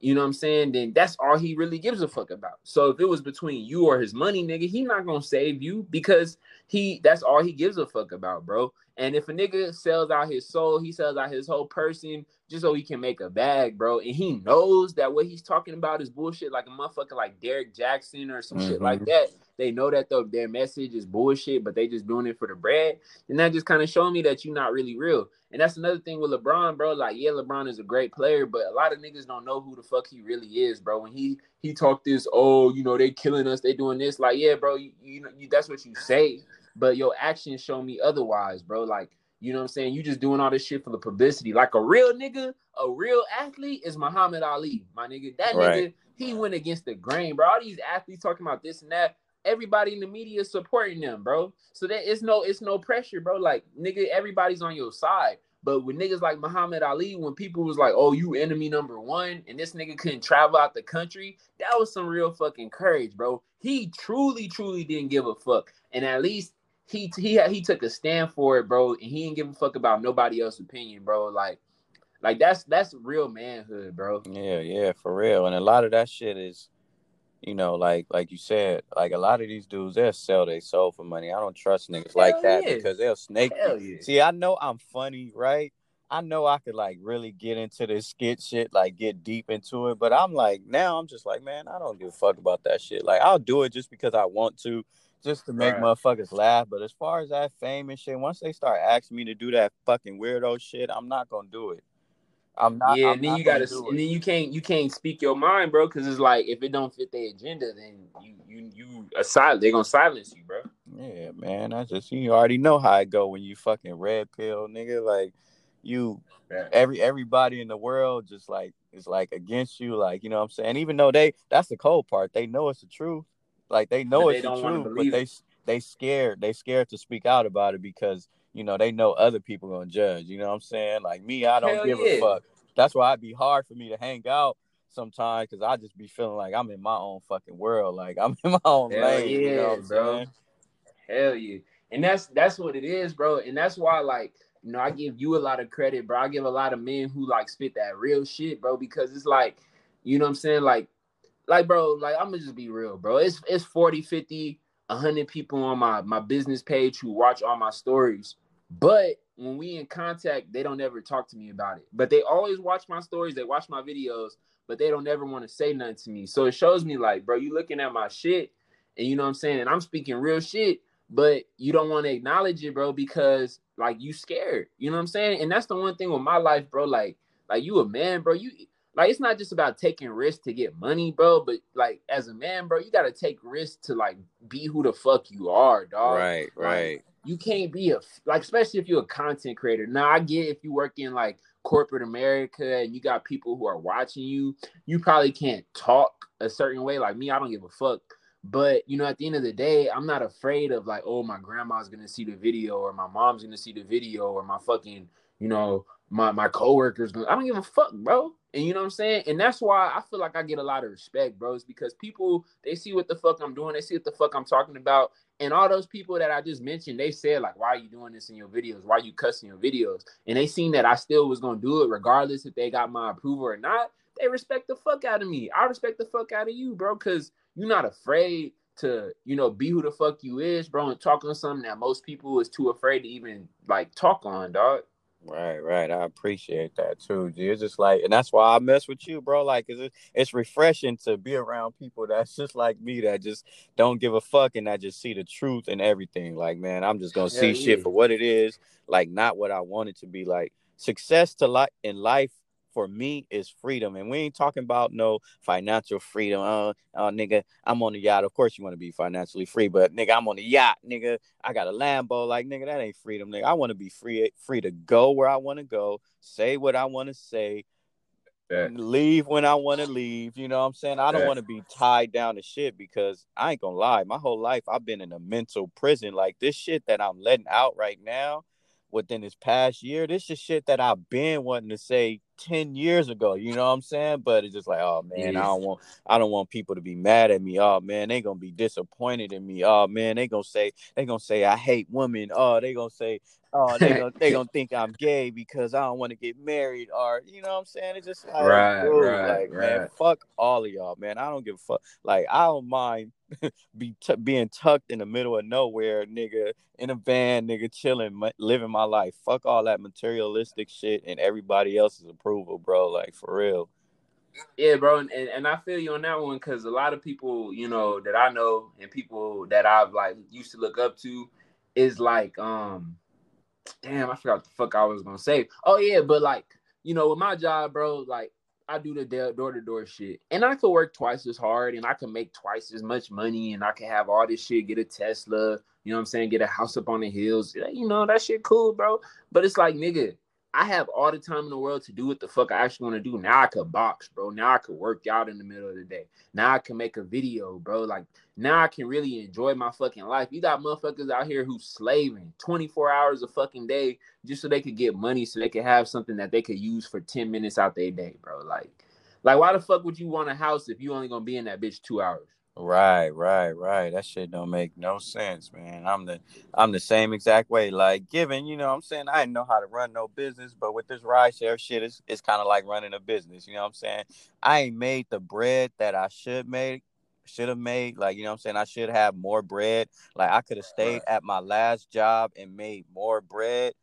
you know what I'm saying? Then that's all he really gives a fuck about. So if it was between you or his money, nigga, he not gonna save you because he that's all he gives a fuck about, bro. And if a nigga sells out his soul, he sells out his whole person just so he can make a bag, bro. And he knows that what he's talking about is bullshit, like a motherfucker like Derrick Jaxn or some mm-hmm. shit like mm-hmm. that. They know that though their message is bullshit, but they just doing it for the bread. And that just kind of showing me that you're not really real. And that's another thing with LeBron, bro. Like, yeah, LeBron is a great player, but a lot of niggas don't know who the fuck he really is, bro. When he he talked this, oh, you know, they killing us, they doing this. Like, yeah, bro, you, you know, you, that's what you say but your actions show me otherwise, bro. Like, you know what I'm saying? You just doing all this shit for the publicity. Like a real nigga, a real athlete is Muhammad Ali, my nigga. That right. nigga, he went against the grain, bro. All these athletes talking about this and that. Everybody in the media is supporting them, bro. So that it's no, it's no pressure, bro. Like, nigga, everybody's on your side. But with niggas like Muhammad Ali, when people was like, "Oh, you enemy number one," and this nigga couldn't travel out the country, that was some real fucking courage, bro. He truly, truly didn't give a fuck, and at least he he he took a stand for it, bro, and he didn't give a fuck about nobody else's opinion, bro. Like, like that's that's real manhood, bro. Yeah, yeah, for real. And a lot of that shit is, you know, like like you said, like a lot of these dudes they'll sell their soul for money. I don't trust niggas Hell like that yeah. because they'll snake Hell you. Yeah. See, I know I'm funny, right? I know I could like really get into this skit shit, like get deep into it, but I'm like now I'm just like, man, I don't give a fuck about that shit. Like I'll do it just because I want to just to make right. motherfuckers laugh. But as far as that fame and shit, once they start asking me to do that fucking weirdo shit, I'm not gonna do it. I'm not. Yeah, I'm and then you gotta, and then you can't, you can't speak your mind, bro, because it's like if it don't fit their agenda, then you, you, you aside, they're gonna silence you, bro. Yeah, man. I just you already know how it go when you fucking red pill, nigga. Like you, yeah. every everybody in the world just like is like against you, like you know what I'm saying. Even though they, that's the cold part. They know it's the truth like they know but it's they the truth, but they they scared. They scared to speak out about it because you know they know other people gonna judge. You know what I'm saying? Like me, I don't Hell give yeah. a fuck. That's why it'd be hard for me to hang out sometimes because I just be feeling like I'm in my own fucking world. Like I'm in my own Hell lane. Yeah, you know bro. Saying? Hell yeah. And that's that's what it is, bro. And that's why like you know, I give you a lot of credit, bro. I give a lot of men who like spit that real shit, bro, because it's like, you know what I'm saying? Like like bro, like I'm gonna just be real, bro. It's it's 40, 50, 100 people on my my business page who watch all my stories. But when we in contact, they don't ever talk to me about it. But they always watch my stories, they watch my videos, but they don't ever want to say nothing to me. So it shows me like, bro, you looking at my shit and you know what I'm saying? And I'm speaking real shit, but you don't want to acknowledge it, bro, because like you scared. You know what I'm saying? And that's the one thing with my life, bro. Like, like you a man, bro. You like it's not just about taking risks to get money, bro. But like as a man, bro, you gotta take risks to like be who the fuck you are, dog. Right, right. You can't be a like, especially if you're a content creator. Now I get if you work in like corporate America and you got people who are watching you, you probably can't talk a certain way. Like me, I don't give a fuck. But you know, at the end of the day, I'm not afraid of like, oh, my grandma's gonna see the video, or my mom's gonna see the video, or my fucking, you know, my my coworkers. Gonna, I don't give a fuck, bro And you know what I'm saying? And that's why I feel like I get a lot of respect, bros, because people they see what the fuck I'm doing, they see what the fuck I'm talking about. And all those people that I just mentioned, they said, like, why are you doing this in your videos? Why are you cussing your videos? And they seen that I still was gonna do it regardless if they got my approval or not. They respect the fuck out of me. I respect the fuck out of you, bro, because you're not afraid to, you know, be who the fuck you is, bro, and talk on something that most people is too afraid to even like talk on, dog. Right, right. I appreciate that too. G. It's just like, and that's why I mess with you, bro. Like, it's, it's refreshing to be around people that's just like me, that just don't give a fuck and I just see the truth and everything. Like, man, I'm just gonna see yeah. shit for what it is, like not what I want it to be. Like, success to like in life for me is freedom. And we ain't talking about no financial freedom. Oh, oh nigga, I'm on the yacht. Of course you want to be financially free, but nigga, I'm on the yacht, nigga. I got a Lambo. Like, nigga, that ain't freedom, nigga. I want to be free, free to go where I want to go, say what I want to say. Yeah. Leave when I want to leave. You know what I'm saying? I don't yeah. want to be tied down to shit because I ain't gonna lie. My whole life I've been in a mental prison. Like this shit that I'm letting out right now within this past year, this is shit that I've been wanting to say 10 years ago, you know what I'm saying? But it's just like, oh man, yes. I don't want I don't want people to be mad at me. Oh man, they gonna be disappointed in me. Oh man, they gonna say they gonna say I hate women. Oh, they gonna say, oh, they gonna they gonna think I'm gay because I don't want to get married, or you know what I'm saying? It's just like, right, right, like right. man, fuck all of y'all, man. I don't give a fuck. Like I don't mind be t- being tucked in the middle of nowhere, nigga, in a van, nigga, chilling, living my life. Fuck all that materialistic shit and everybody else's approval, bro. Like for real. Yeah, bro, and, and I feel you on that one because a lot of people, you know, that I know and people that I've like used to look up to is like, um, damn, I forgot the fuck I was gonna say. Oh yeah, but like, you know, with my job, bro, like I do the door to door shit, and I could work twice as hard, and I can make twice as much money, and I can have all this shit, get a Tesla, you know what I'm saying, get a house up on the hills, you know that shit cool, bro. But it's like, nigga, I have all the time in the world to do what the fuck I actually want to do. Now I could box, bro. Now I could work out in the middle of the day. Now I can make a video, bro. Like now I can really enjoy my fucking life. You got motherfuckers out here who slaving 24 hours a fucking day just so they could get money so they could have something that they could use for 10 minutes out their day, bro. Like, like why the fuck would you want a house if you only gonna be in that bitch two hours? Right, right, right. That shit don't make no sense, man. I'm the I'm the same exact way. Like given, you know I'm saying, I didn't know how to run no business, but with this ride share shit, it's it's kind of like running a business, you know what I'm saying? I ain't made the bread that I should make should have made. Like, you know I'm saying? I should have more bread. Like I could have stayed right. at my last job and made more bread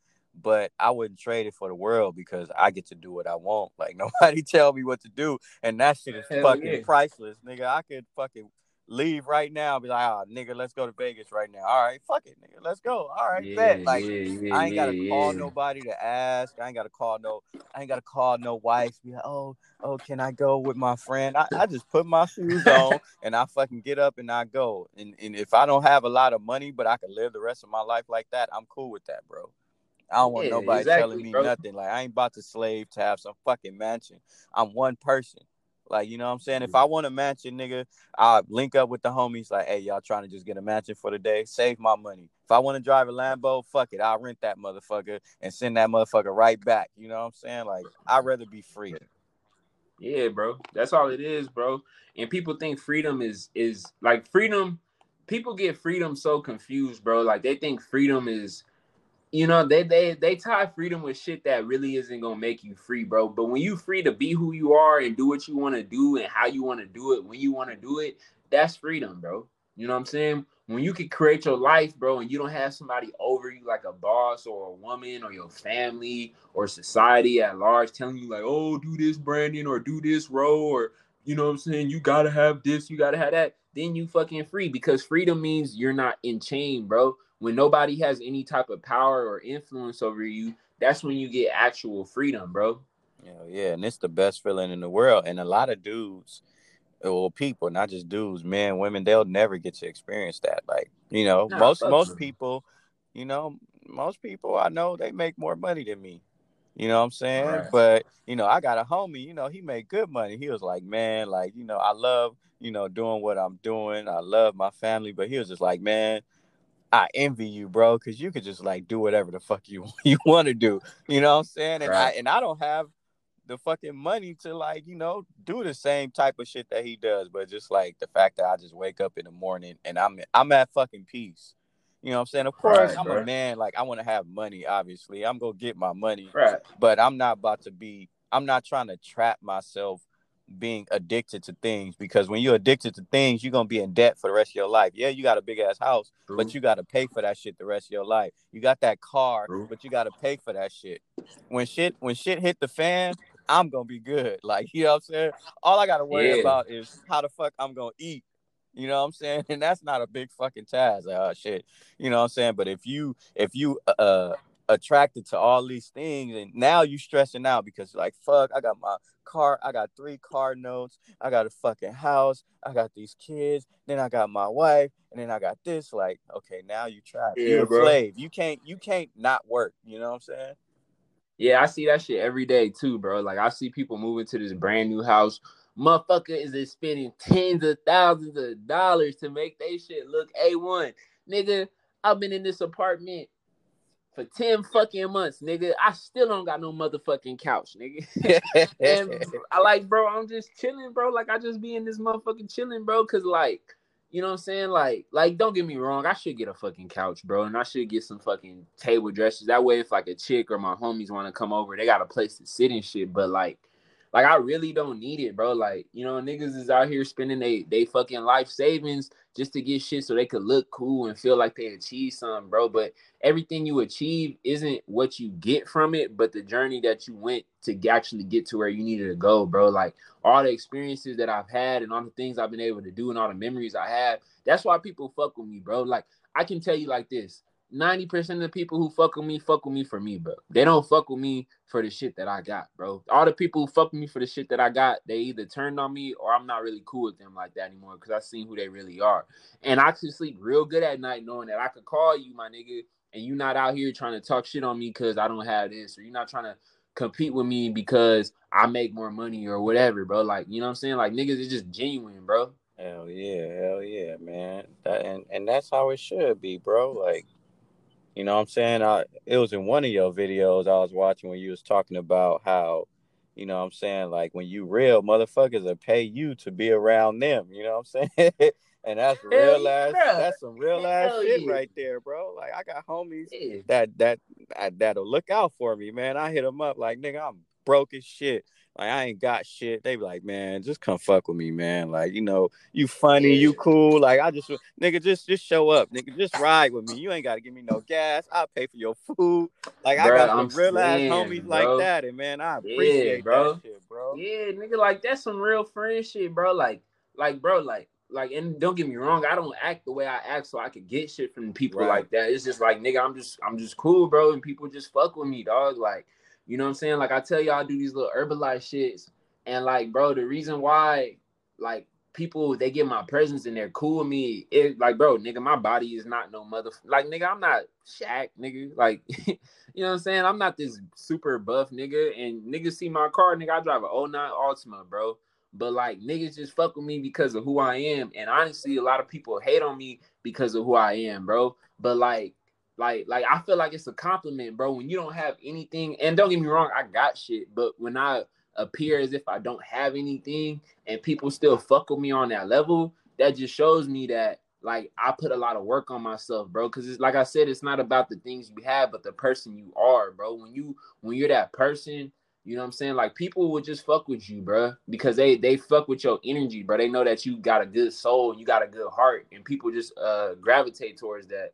but I wouldn't trade it for the world because I get to do what I want. Like nobody tell me what to do, and that shit is Hell fucking yeah. priceless, nigga. I could fucking leave right now, be like, oh, nigga, let's go to Vegas right now. All right, fuck it, nigga, let's go. All right, yeah, bet. Like, yeah, yeah, I ain't gotta call nobody to ask. I ain't gotta call no. I ain't gotta call no wife. Be like, oh, oh, can I go with my friend? I, I just put my shoes on and I fucking get up and I go. And and if I don't have a lot of money, but I can live the rest of my life like that, I'm cool with that, bro. I don't want nobody exactly, telling me bro. nothing. Like I ain't about to slave to have some fucking mansion. I'm one person. Like, you know what I'm saying? If. I want a mansion, nigga, I'll link up with the homies, like, hey, y'all trying to just get a mansion for the day, save my money. If I want to drive a Lambo, fuck it. I'll rent that motherfucker and send that motherfucker right back. You know what I'm saying? Like, I'd rather be free. Yeah, bro. That's all it is, bro. And people think freedom is is like freedom. People get freedom so confused, bro. Like they think freedom is you know they they they tie freedom with shit that really isn't gonna make you free bro. But when you free to be who you are and do what you want to do and how you want to do it when you want to do it that's freedom bro. You know what i'm saying? When you can create your life bro and you don't have somebody over you like a boss or a woman or your family or society at large telling you like oh do this brandon or do this Ro or you know what i'm saying you gotta have this you gotta have that then you fucking free because freedom means you're not in chain bro when nobody has any type of power or influence over you, that's when you get actual freedom, bro. Yeah, yeah, and it's the best feeling in the world. And a lot of dudes, or people, not just dudes, men, women, they'll never get to experience that. Like, you know, nah, most most them. people, you know, most people I know they make more money than me. You know what I'm saying? Right. But you know, I got a homie, you know, he made good money. He was like, man, like, you know, I love, you know, doing what I'm doing. I love my family. But he was just like, man, I envy you, bro, because you could just like do whatever the fuck you you want to do. You know what I'm saying? And right. I and I don't have the fucking money to like you know do the same type of shit that he does, but just like the fact that I just wake up in the morning and I'm I'm at fucking peace. You know what I'm saying? Of course, right, I'm bro. a man. Like I want to have money. Obviously, I'm gonna get my money. Right. But I'm not about to be. I'm not trying to trap myself being addicted to things because when you're addicted to things, you're gonna be in debt for the rest of your life. Yeah, you got a big ass house, True. but you gotta pay for that shit the rest of your life. You got that car, True. but you gotta pay for that shit. When shit when shit hit the fan, I'm gonna be good. Like you know what I'm saying? All I gotta worry yeah. about is how the fuck I'm gonna eat. You know what I'm saying? And that's not a big fucking task. Oh shit. You know what I'm saying? But if you if you uh attracted to all these things and now you stressing out because like fuck i got my car i got three car notes i got a fucking house i got these kids then i got my wife and then i got this like okay now you trapped. Yeah, you're a slave. You can't you can't not work you know what i'm saying? Yeah i see that shit every day too bro. Like i see people moving to this brand new house. Motherfucker is spending tens of thousands of dollars to make they shit look a1 nigga i've been in this apartment for 10 fucking months, nigga. I still don't got no motherfucking couch, nigga. and I like, bro, I'm just chilling, bro. Like I just be in this motherfucking chilling, bro. Cause like, you know what I'm saying? Like, like, don't get me wrong, I should get a fucking couch, bro. And I should get some fucking table dressers. That way, if like a chick or my homies want to come over, they got a place to sit and shit. But like like I really don't need it, bro. Like, you know, niggas is out here spending they they fucking life savings just to get shit so they could look cool and feel like they achieved something, bro. But everything you achieve isn't what you get from it, but the journey that you went to actually get to where you needed to go, bro. Like all the experiences that I've had and all the things I've been able to do and all the memories I have. That's why people fuck with me, bro. Like I can tell you like this. 90% of the people who fuck with me fuck with me for me, bro. They don't fuck with me for the shit that I got, bro. All the people who fuck with me for the shit that I got, they either turned on me or I'm not really cool with them like that anymore because I seen who they really are. And I can sleep real good at night knowing that I could call you, my nigga, and you not out here trying to talk shit on me because I don't have this, or you're not trying to compete with me because I make more money or whatever, bro. Like, you know what I'm saying? Like niggas is just genuine, bro. Hell yeah, hell yeah, man. That and, and that's how it should be, bro. Like you know what I'm saying? I it was in one of your videos I was watching when you was talking about how, you know what I'm saying, like when you real motherfuckers will pay you to be around them, you know what I'm saying? and that's real ass that's some real ass shit yeah. right there, bro. Like I got homies yeah. that that that'll look out for me, man. I hit them up like nigga, I'm broke as shit. Like I ain't got shit. They be like, man, just come fuck with me, man. Like you know, you funny, you cool. Like I just, nigga, just just show up, nigga. Just ride with me. You ain't got to give me no gas. I'll pay for your food. Like bro, I got some I'm real saying, ass homies bro. like that, and man, I appreciate yeah, bro. that shit, bro. Yeah, nigga, like that's some real friendship, bro. Like, like, bro, like. Like and don't get me wrong, I don't act the way I act so I could get shit from people right. like that. It's just like nigga, I'm just I'm just cool, bro, and people just fuck with me, dog. Like you know what I'm saying? Like I tell y'all, I do these little Herbalife shits, and like, bro, the reason why, like, people they get my presence and they're cool with me, it like, bro, nigga, my body is not no mother. Like, nigga, I'm not Shaq, nigga. Like, you know what I'm saying? I'm not this super buff nigga, and niggas see my car, nigga. I drive a 09 Altima, bro. But like niggas just fuck with me because of who I am. And honestly, a lot of people hate on me because of who I am, bro. But like like, like I feel like it's a compliment, bro. When you don't have anything, and don't get me wrong, I got shit, but when I appear as if I don't have anything and people still fuck with me on that level, that just shows me that like I put a lot of work on myself, bro. Cause it's like I said, it's not about the things you have, but the person you are, bro. When you when you're that person, you know what I'm saying? Like people will just fuck with you, bro, because they they fuck with your energy, bro. They know that you got a good soul, you got a good heart, and people just uh gravitate towards that.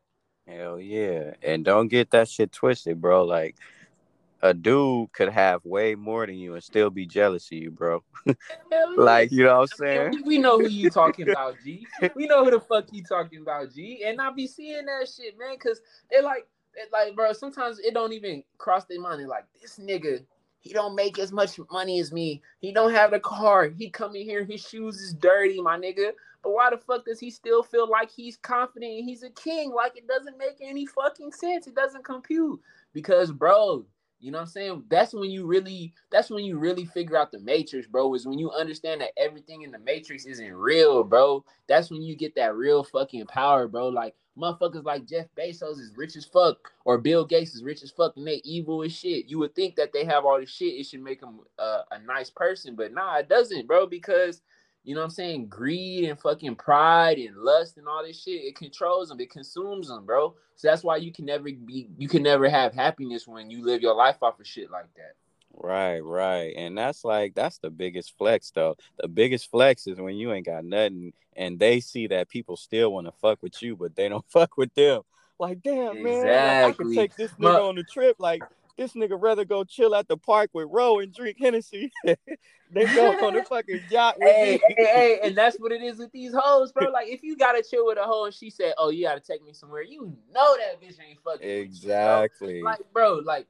Hell yeah. And don't get that shit twisted, bro. Like a dude could have way more than you and still be jealous of you, bro. like, you know what I'm saying? we know who you talking about, G. We know who the fuck you talking about, G. And I be seeing that shit, man, because they like, they like, bro, sometimes it don't even cross their mind. They're like, this nigga, he don't make as much money as me. He don't have the car. He come in here, his shoes is dirty, my nigga. But why the fuck does he still feel like he's confident he's a king? Like it doesn't make any fucking sense. It doesn't compute. Because bro, You know what I'm saying? That's when you really that's when you really figure out the matrix, bro. Is when you understand that everything in the matrix isn't real, bro. That's when you get that real fucking power, bro. Like motherfuckers like Jeff Bezos is rich as fuck, or Bill Gates is rich as fuck, and they evil as shit. You would think that they have all this shit, it should make them uh, a nice person, but nah, it doesn't, bro. Because you know what I'm saying? Greed and fucking pride and lust and all this shit, it controls them, it consumes them, bro. So that's why you can never be, you can never have happiness when you live your life off of shit like that. Right, right. And that's like that's the biggest flex though. The biggest flex is when you ain't got nothing and they see that people still want to fuck with you, but they don't fuck with them. Like, damn, man, like, I can take this nigga on the trip. Like, this nigga rather go chill at the park with Ro and drink Hennessy. they go on the fucking yacht with hey, me. hey, hey, and that's what it is with these hoes, bro. Like if you gotta chill with a hoe and she said, "Oh, you gotta take me somewhere," you know that bitch ain't fucking. Exactly. You, bro. Like, bro, like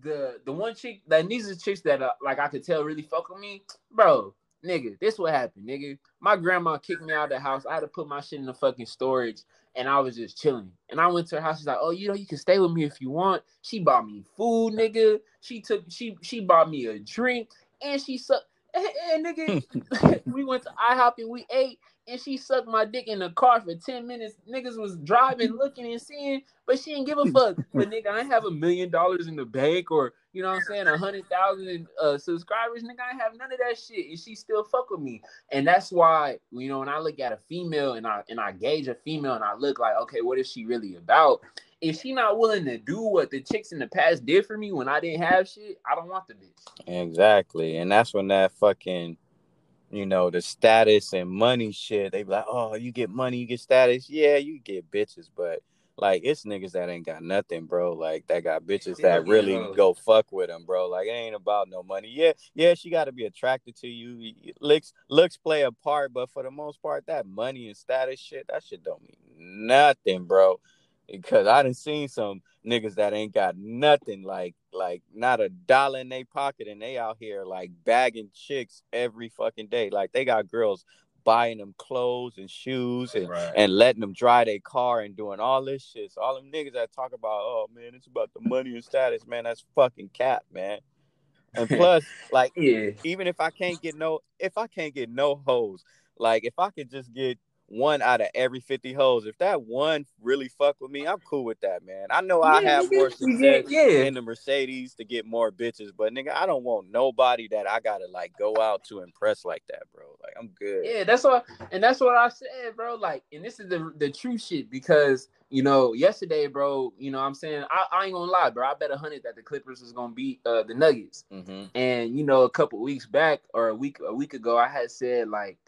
the the one chick that these are chicks that uh, like I could tell really fuck with me, bro. Nigga, this what happened, nigga. My grandma kicked me out of the house. I had to put my shit in the fucking storage, and I was just chilling. And I went to her house. She's like, "Oh, you know, you can stay with me if you want." She bought me food, nigga. She took she she bought me a drink, and she sucked. And, and nigga, hmm. we went to IHOP and we ate, and she sucked my dick in the car for 10 minutes. Niggas was driving, looking and seeing, but she didn't give a fuck. But nigga, I have a million dollars in the bank or you know what I'm saying, a hundred thousand uh, subscribers, nigga. I have none of that shit. And she still fuck with me. And that's why, you know, when I look at a female and I and I gauge a female and I look like, okay, what is she really about? If she not willing to do what the chicks in the past did for me when I didn't have shit, I don't want the bitch. Exactly. And that's when that fucking you know, the status and money shit. They be like, oh, you get money, you get status. Yeah, you get bitches, but like it's niggas that ain't got nothing, bro. Like that got bitches that really go fuck with them, bro. Like it ain't about no money. Yeah, yeah, she got to be attracted to you. Looks looks play a part, but for the most part, that money and status shit, that shit don't mean nothing, bro. Because I done seen some niggas that ain't got nothing, like like not a dollar in their pocket, and they out here like bagging chicks every fucking day. Like they got girls buying them clothes and shoes and, right. and letting them drive their car and doing all this shit. So all them niggas that talk about, oh man, it's about the money and status, man, that's fucking cap, man. And plus, like, yeah. even if I can't get no, if I can't get no hoes, like if I could just get one out of every 50 hoes. If that one really fuck with me, I'm cool with that, man. I know I have more success yeah. in the Mercedes to get more bitches, but nigga, I don't want nobody that I gotta like go out to impress like that, bro. Like I'm good. Yeah, that's what and that's what I said, bro. Like, and this is the the true shit because you know, yesterday, bro, you know I'm saying? I, I, ain't gonna lie, bro. I bet a hundred that the Clippers was gonna beat uh, the Nuggets. Mm-hmm. And you know, a couple weeks back or a week a week ago, I had said like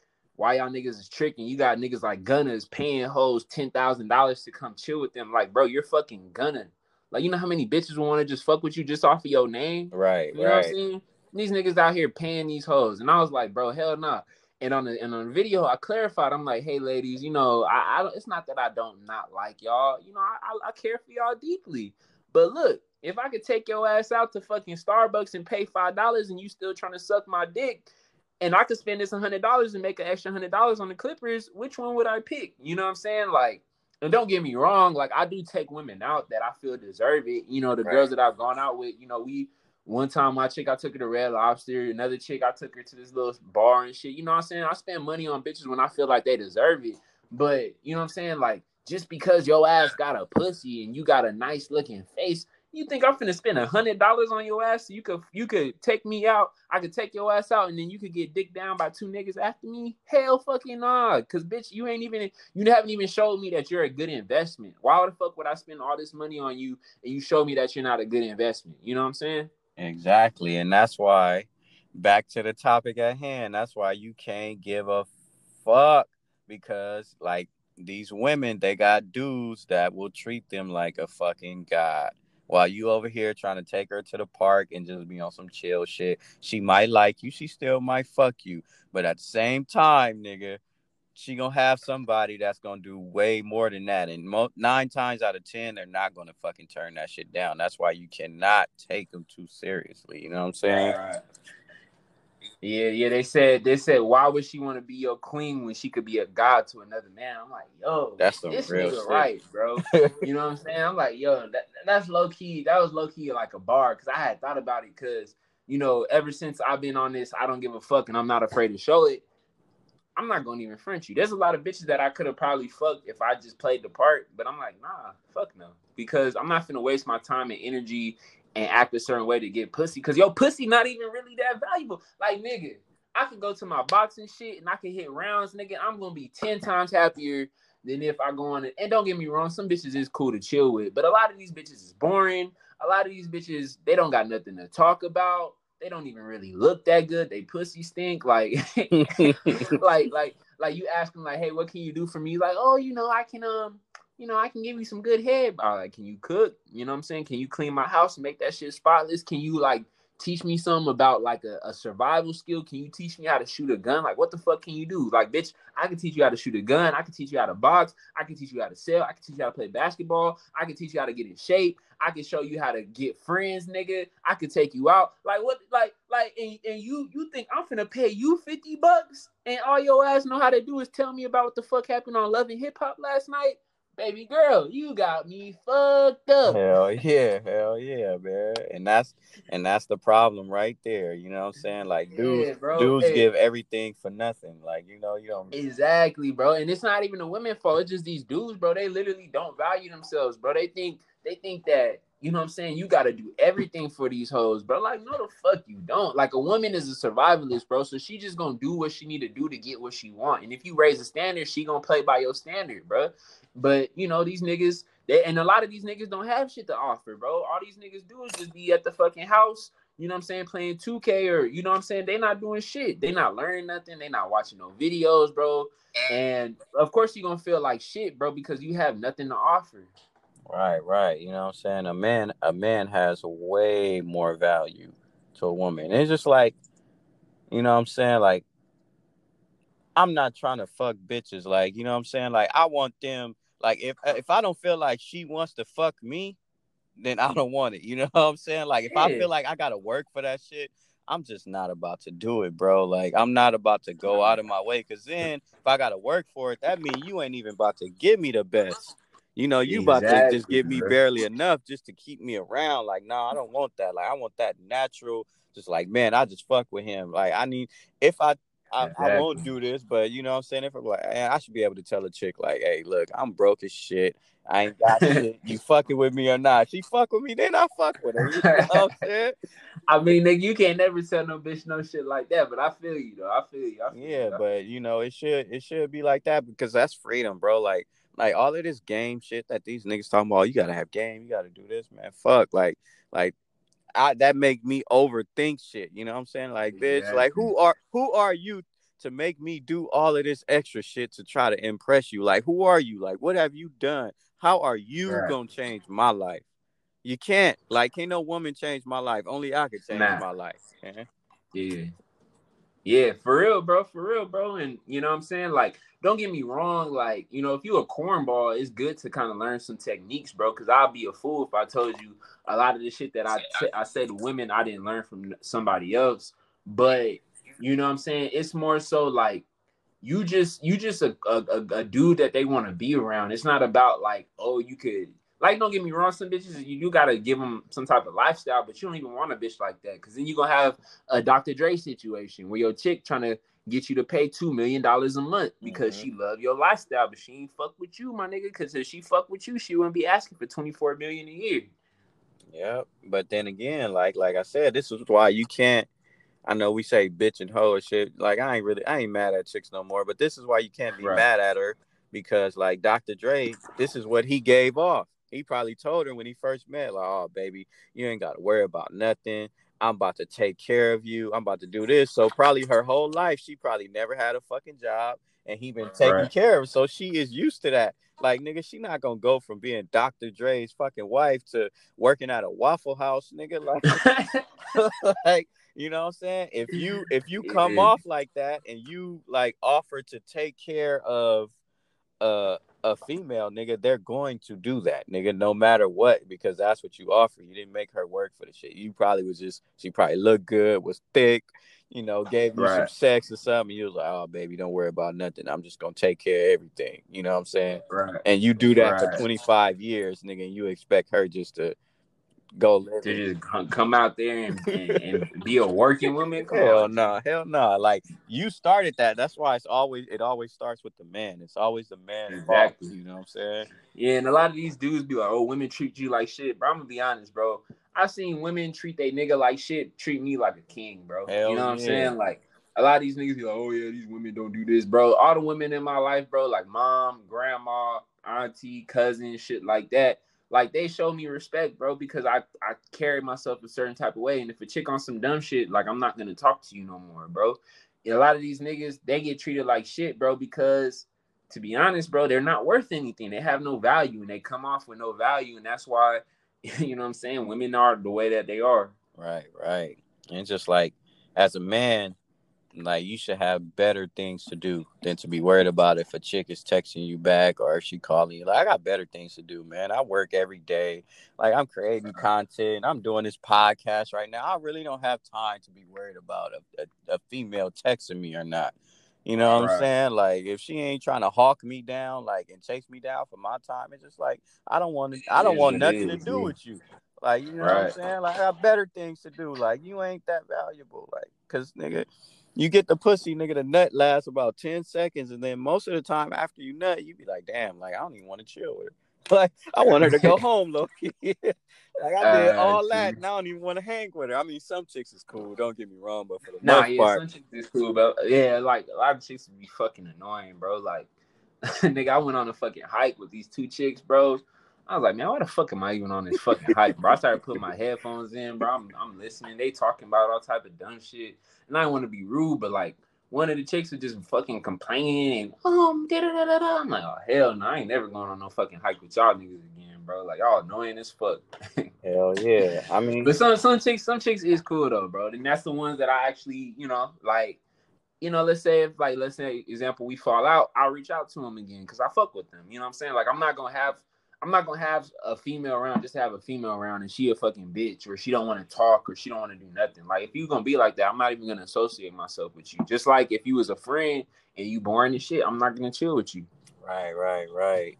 why y'all niggas is tricking? You got niggas like Gunners paying hoes ten thousand dollars to come chill with them. Like, bro, you're fucking gunning. Like, you know how many bitches want to just fuck with you just off of your name? Right, you know right. what I'm saying? These niggas out here paying these hoes, and I was like, bro, hell nah. And on the and on the video, I clarified. I'm like, hey, ladies, you know, I, I don't. It's not that I don't not like y'all. You know, I, I, I care for y'all deeply. But look, if I could take your ass out to fucking Starbucks and pay five dollars, and you still trying to suck my dick, and I could spend this hundred dollars and make an extra hundred dollars on the Clippers, which one would I pick? You know what I'm saying? Like, and don't get me wrong, like I do take women out that I feel deserve it. You know, the right. girls that I've gone out with, you know, we one time my chick I took her to Red Lobster, another chick I took her to this little bar and shit. You know what I'm saying? I spend money on bitches when I feel like they deserve it. But you know what I'm saying? Like just because your ass got a pussy and you got a nice looking face you think I'm finna spend a hundred dollars on your ass? So you could you could take me out. I could take your ass out, and then you could get dick down by two niggas after me. Hell, fucking nah. Cause bitch, you ain't even you haven't even showed me that you're a good investment. Why the fuck would I spend all this money on you and you show me that you're not a good investment? You know what I'm saying? Exactly, and that's why. Back to the topic at hand. That's why you can't give a fuck because like these women, they got dudes that will treat them like a fucking god while you over here trying to take her to the park and just be on some chill shit. She might like you, she still might fuck you, but at the same time, nigga, she gonna have somebody that's gonna do way more than that. And mo- nine times out of ten, they're not gonna fucking turn that shit down. That's why you cannot take them too seriously. You know what I'm saying? Yeah, yeah. They said they said why would she want to be your queen when she could be a god to another man? I'm like, yo, that's the real shit. right, bro. you know what I'm saying? I'm like, yo, that, that's low key. That was low key like a bar because I had thought about it because you know ever since I've been on this, I don't give a fuck and I'm not afraid to show it. I'm not gonna even front you. There's a lot of bitches that I could have probably fucked if I just played the part, but I'm like, nah, fuck no, because I'm not gonna waste my time and energy and act a certain way to get pussy. Cause yo, pussy not even really that valuable. Like nigga, I can go to my boxing shit and I can hit rounds, nigga. I'm gonna be ten times happier than if I go on it. And don't get me wrong, some bitches is cool to chill with, but a lot of these bitches is boring. A lot of these bitches, they don't got nothing to talk about. They don't even really look that good. They pussy stink. Like, like, like, like you ask them, like, hey, what can you do for me? Like, oh, you know, I can um you know, I can give you some good head. But like, can you cook? You know what I'm saying? Can you clean my house and make that shit spotless? Can you like teach me something about like a, a, survival skill? Can you teach me how to shoot a gun? Like, what the fuck can you do? Like, bitch, I can teach you how to shoot a gun. I can teach you how to box. I can teach you how to sell. I can teach you how to play basketball. I can teach you how to get in shape. I can show you how to get friends, nigga. I can take you out. Like what? Like like and, and you you think I'm finna pay you fifty bucks and all your ass know how to do is tell me about what the fuck happened on Love and Hip Hop last night? Baby girl, you got me fucked up. Hell yeah, hell yeah, man. And that's and that's the problem right there. You know what I'm saying? Like dudes, yeah, dudes hey. give everything for nothing. Like you know, you don't exactly, bro. And it's not even the women fault. It's just these dudes, bro. They literally don't value themselves, bro. They think they think that you know what I'm saying? You got to do everything for these hoes, bro. Like, no, the fuck you don't. Like, a woman is a survivalist, bro. So she just gonna do what she need to do to get what she want. And if you raise a standard, she gonna play by your standard, bro. But you know, these niggas, they and a lot of these niggas don't have shit to offer, bro. All these niggas do is just be at the fucking house, you know what I'm saying, playing 2K or you know what I'm saying. They not doing shit. They not learning nothing. They not watching no videos, bro. And of course, you gonna feel like shit, bro, because you have nothing to offer. Right, right. You know what I'm saying? A man a man has way more value to a woman. It's just like, you know what I'm saying? Like I'm not trying to fuck bitches. Like, you know what I'm saying? Like I want them like if uh, if I don't feel like she wants to fuck me, then I don't want it. You know what I'm saying? Like if yeah. I feel like I gotta work for that shit, I'm just not about to do it, bro. Like I'm not about to go out of my way because then if I gotta work for it, that means you ain't even about to give me the best. You know, you exactly, about to just give me barely enough just to keep me around. Like, no, nah, I don't want that. Like, I want that natural. Just like, man, I just fuck with him. Like, I need if I I, exactly. I, won't do this, but you know what I'm saying? If I'm like, I should be able to tell a chick, like, hey, look, I'm broke as shit. I ain't got shit. You fucking with me or not? She fuck with me, then I fuck with her. You know what I'm saying? I mean, nigga, you can't never tell no bitch no shit like that, but I feel you though. I feel you. I feel yeah, you. but you know, it should it should be like that because that's freedom, bro. Like like all of this game shit that these niggas talking about, you gotta have game, you gotta do this, man. Fuck, like, like, I that make me overthink shit. You know what I'm saying? Like, bitch, yeah. like who are who are you to make me do all of this extra shit to try to impress you? Like, who are you? Like, what have you done? How are you right. gonna change my life? You can't. Like, can't no woman change my life. Only I can change nah. my life. Yeah. Yeah, for real, bro. For real, bro. And you know what I'm saying? Like, don't get me wrong. Like, you know, if you a cornball, it's good to kind of learn some techniques, bro. Cause I'll be a fool if I told you a lot of the shit that I, t- I said to women I didn't learn from somebody else. But you know what I'm saying? It's more so like you just you just a, a, a dude that they want to be around. It's not about like, oh, you could like, don't get me wrong, some bitches you do gotta give them some type of lifestyle, but you don't even want a bitch like that, cause then you're gonna have a Dr. Dre situation where your chick trying to get you to pay two million dollars a month because mm-hmm. she love your lifestyle, but she ain't fuck with you, my nigga. Cause if she fuck with you, she wouldn't be asking for twenty four million a year. Yeah, but then again, like like I said, this is why you can't. I know we say bitch and hoe and shit. Like I ain't really, I ain't mad at chicks no more. But this is why you can't be right. mad at her because like Dr. Dre, this is what he gave off. He probably told her when he first met, like, oh, baby, you ain't got to worry about nothing. I'm about to take care of you. I'm about to do this. So probably her whole life, she probably never had a fucking job and he been taking right. care of. Her. So she is used to that. Like nigga, she not gonna go from being Dr. Dre's fucking wife to working at a Waffle House, nigga. Like, like you know what I'm saying? If you if you come off like that and you like offer to take care of uh a female, nigga, they're going to do that, nigga, no matter what, because that's what you offer. You didn't make her work for the shit. You probably was just she probably looked good, was thick, you know, gave you right. some sex or something, you was like, oh, baby, don't worry about nothing. I'm just gonna take care of everything. You know what I'm saying? Right. And you do that right. for 25 years, nigga, and you expect her just to go live to just come out there and, and, and be a working woman. Come hell no, nah, hell no. Nah. Like you started that. That's why it's always it always starts with the man. It's always the man exactly. Involved, you know what I'm saying? Yeah, and a lot of these dudes be like, "Oh, women treat you like shit." Bro, I'm gonna be honest, bro. I seen women treat they nigga like shit, treat me like a king, bro. Hell you know what yeah. I'm saying? Like a lot of these niggas be like, "Oh yeah, these women don't do this, bro." All the women in my life, bro, like mom, grandma, auntie, cousin, shit like that like they show me respect, bro, because I I carry myself a certain type of way. And if a chick on some dumb shit, like I'm not gonna talk to you no more, bro. a lot of these niggas they get treated like shit, bro, because to be honest, bro, they're not worth anything. They have no value, and they come off with no value, and that's why, you know, what I'm saying women are the way that they are. Right, right, and just like as a man, like you should have better things to do than to be worried about if a chick is texting you back or if she calling you. Like I got better things to do, man. I work every day. Like I'm creating content. I'm doing this podcast right now. I really don't have time to be worried about a, a, a female texting me or not. You know what right. I'm saying? Like if she ain't trying to hawk me down, like and chase me down for my time, it's just like I don't want to. I don't want nothing is, to do with you. Like you know right. what I'm saying? Like I got better things to do. Like you ain't that valuable. Like cause nigga, you get the pussy, nigga, the nut lasts about 10 seconds. And then most of the time after you nut, you be like, damn, like, I don't even want to chill with her. Like, I want her to go home, low like, I did uh, all that, and I don't even want to hang with her. I mean, some chicks is cool. Don't get me wrong, but for the nah, most yeah, part, some chicks is cool, but yeah, like a lot of chicks would be fucking annoying, bro. Like, nigga, I went on a fucking hike with these two chicks, bro. I was like, man, why the fuck am I even on this fucking hike, bro? I started putting my headphones in, bro. I'm, I'm listening. They talking about all type of dumb shit and I don't want to be rude, but like one of the chicks was just fucking complaining and um da da da da. I'm like, oh hell no, I ain't never going on no fucking hike with y'all niggas again, bro. Like y'all annoying as fuck. hell yeah. I mean, but some some chicks some chicks is cool though, bro. And that's the ones that I actually you know like. You know, let's say if like let's say example we fall out, I'll reach out to them again because I fuck with them. You know what I'm saying? Like I'm not gonna have I'm not gonna have a female around just have a female around and she a fucking bitch or she don't want to talk or she don't want to do nothing. Like if you gonna be like that, I'm not even gonna associate myself with you. Just like if you was a friend and you boring and shit, I'm not gonna chill with you. Right, right, right.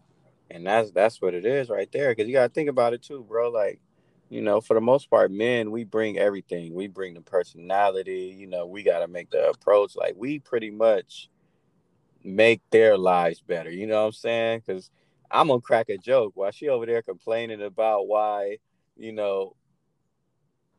And that's that's what it is right there. Cause you gotta think about it too, bro. Like, you know, for the most part, men, we bring everything. We bring the personality, you know, we gotta make the approach. Like we pretty much make their lives better. You know what I'm saying? Because I'm gonna crack a joke while she over there complaining about why, you know,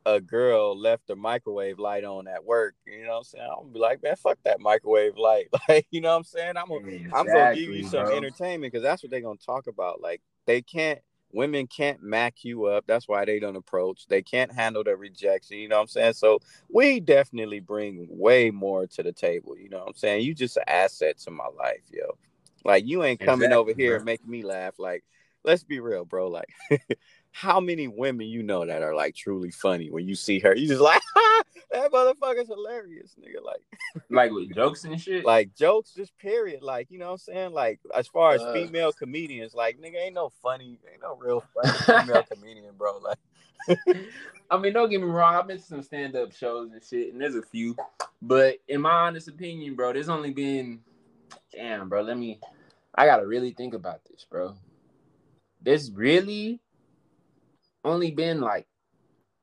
a girl left the microwave light on at work. You know what I'm saying? I'm gonna be like, man, fuck that microwave light. Like, you know what I'm saying? I'm gonna exactly, I'm gonna give you some bro. entertainment because that's what they're gonna talk about. Like, they can't women can't mac you up. That's why they don't approach. They can't handle the rejection. You know what I'm saying? So we definitely bring way more to the table. You know what I'm saying? You just an asset to my life, yo. Like you ain't coming exactly, over here bro. making me laugh. Like, let's be real, bro. Like, how many women you know that are like truly funny when you see her? You just like, that motherfucker's hilarious, nigga. Like, like with jokes and shit. Like jokes, just period. Like, you know what I'm saying? Like, as far as uh, female comedians, like, nigga, ain't no funny, ain't no real funny female comedian, bro. Like. I mean, don't get me wrong. I've been to some stand up shows and shit, and there's a few. But in my honest opinion, bro, there's only been damn, bro, let me I gotta really think about this, bro. There's really only been like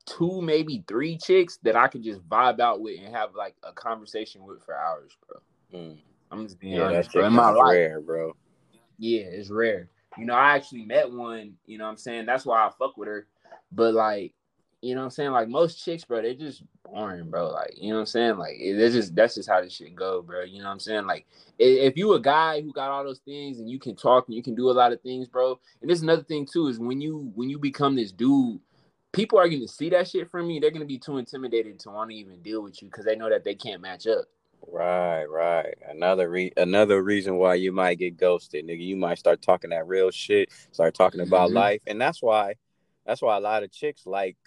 two, maybe three chicks that I could just vibe out with and have like a conversation with for hours, bro. Mm. I'm just being yeah, honest, bro. In my life, rare, bro. Yeah, it's rare. You know, I actually met one, you know what I'm saying? That's why I fuck with her. But like, you know what I'm saying? Like most chicks, bro, they're just boring, bro. Like, you know what I'm saying? Like, it's just that's just how this shit go, bro. You know what I'm saying? Like, if you a guy who got all those things and you can talk and you can do a lot of things, bro. And there's another thing too is when you when you become this dude, people are going to see that shit from you. They're going to be too intimidated to want to even deal with you because they know that they can't match up. Right, right. Another re- another reason why you might get ghosted, nigga. You might start talking that real shit, start talking about mm-hmm. life, and that's why that's why a lot of chicks like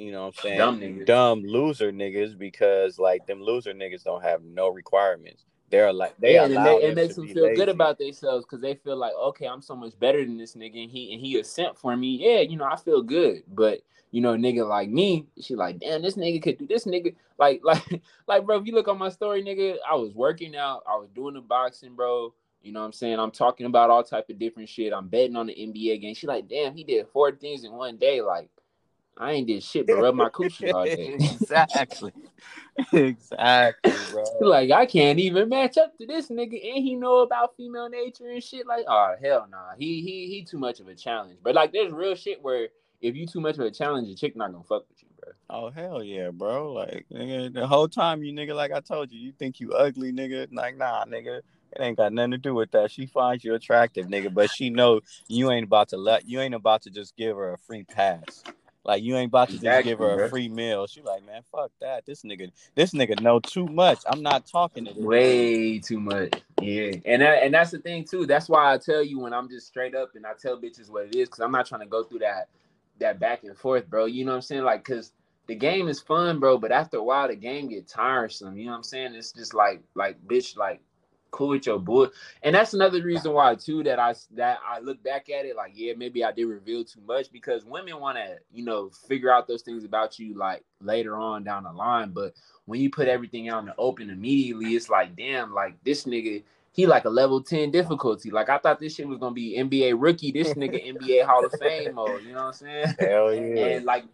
you know what I'm saying? Dumb niggas. Dumb loser niggas because like them loser niggas don't have no requirements. they're like they yeah, and it, it makes them feel lazy. good about themselves because they feel like okay, I'm so much better than this nigga, and he and he a simp for me. Yeah, you know, I feel good, but you know, nigga like me, she like, damn, this nigga could do this nigga. Like, like, like, bro, if you look on my story, nigga, I was working out, I was doing the boxing, bro. You know what I'm saying? I'm talking about all type of different shit. I'm betting on the NBA game. She like, damn, he did four things in one day. Like, I ain't did shit but rub my coochie all day. exactly. exactly, bro. like I can't even match up to this nigga, and he know about female nature and shit. Like, oh hell nah, he he he too much of a challenge. But like, there's real shit where if you too much of a challenge, a chick not gonna fuck with you, bro. Oh hell yeah, bro. Like nigga, the whole time you nigga, like I told you, you think you ugly, nigga. Like nah, nigga. It ain't got nothing to do with that. She finds you attractive, nigga, but she know you ain't about to let you ain't about to just give her a free pass. Like you ain't about to exactly, just give her bro. a free meal. She like, man, fuck that. This nigga, this nigga know too much. I'm not talking to this. Way too much. Yeah, and that, and that's the thing too. That's why I tell you when I'm just straight up and I tell bitches what it is because I'm not trying to go through that that back and forth, bro. You know what I'm saying? Like, cause the game is fun, bro, but after a while the game get tiresome. You know what I'm saying? It's just like, like, bitch, like, cool with your boy. And that's another reason why too that I that I look back at it like, yeah, maybe I did reveal too much because women want to, you know, figure out those things about you like later on down the line. But when you put everything out in the open immediately, it's like, damn, like this nigga he like a level 10 difficulty. Like I thought this shit was gonna be NBA rookie. This nigga NBA Hall of Fame mode. You know what I'm saying? Hell yeah. And like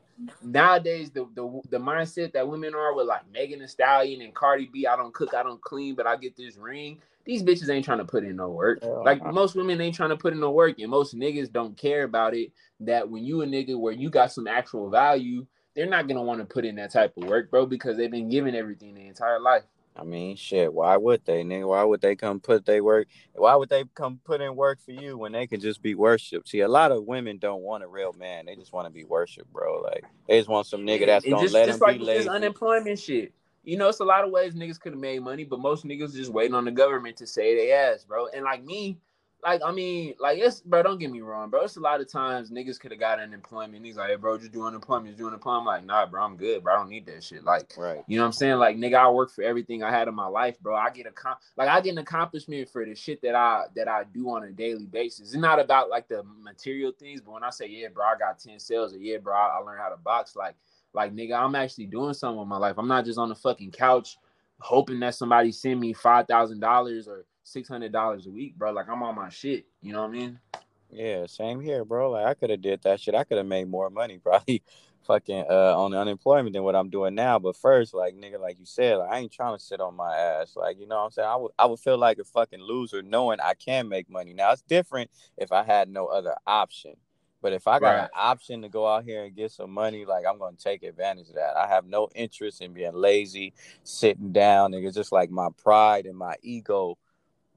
nowadays, the the the mindset that women are with like Megan Thee Stallion and Cardi B, I don't cook, I don't clean, but I get this ring. These bitches ain't trying to put in no work. Like most women ain't trying to put in no work, and most niggas don't care about it. That when you a nigga where you got some actual value, they're not gonna want to put in that type of work, bro, because they've been given everything their entire life. I mean, shit. Why would they, nigga? Why would they come put they work? Why would they come put in work for you when they can just be worshipped? See, a lot of women don't want a real man. They just want to be worshipped, bro. Like they just want some nigga that's gonna just, let just them like be lazy. unemployment shit. You know, it's a lot of ways niggas could have made money, but most niggas just waiting on the government to say they ass, bro. And like me, like I mean, like it's bro. Don't get me wrong, bro. It's a lot of times niggas could have got unemployment. He's like, hey, bro, just do unemployment, just do unemployment. I'm like, nah, bro, I'm good, bro. I don't need that shit. Like, right. You know what I'm saying? Like, nigga, I work for everything I had in my life, bro. I get a com- like I get an accomplishment for the shit that I that I do on a daily basis. It's not about like the material things, but when I say, yeah, bro, I got ten sales, or yeah, bro, I, I learned how to box. Like, like nigga, I'm actually doing something with my life. I'm not just on the fucking couch hoping that somebody send me five thousand dollars or six hundred dollars a week, bro. Like I'm on my shit. You know what I mean? Yeah, same here, bro. Like I could have did that shit. I could have made more money probably fucking uh on unemployment than what I'm doing now. But first, like nigga, like you said, like, I ain't trying to sit on my ass. Like, you know what I'm saying? I would I would feel like a fucking loser knowing I can make money. Now it's different if I had no other option. But if I got right. an option to go out here and get some money, like I'm gonna take advantage of that. I have no interest in being lazy, sitting down. Nigga, just like my pride and my ego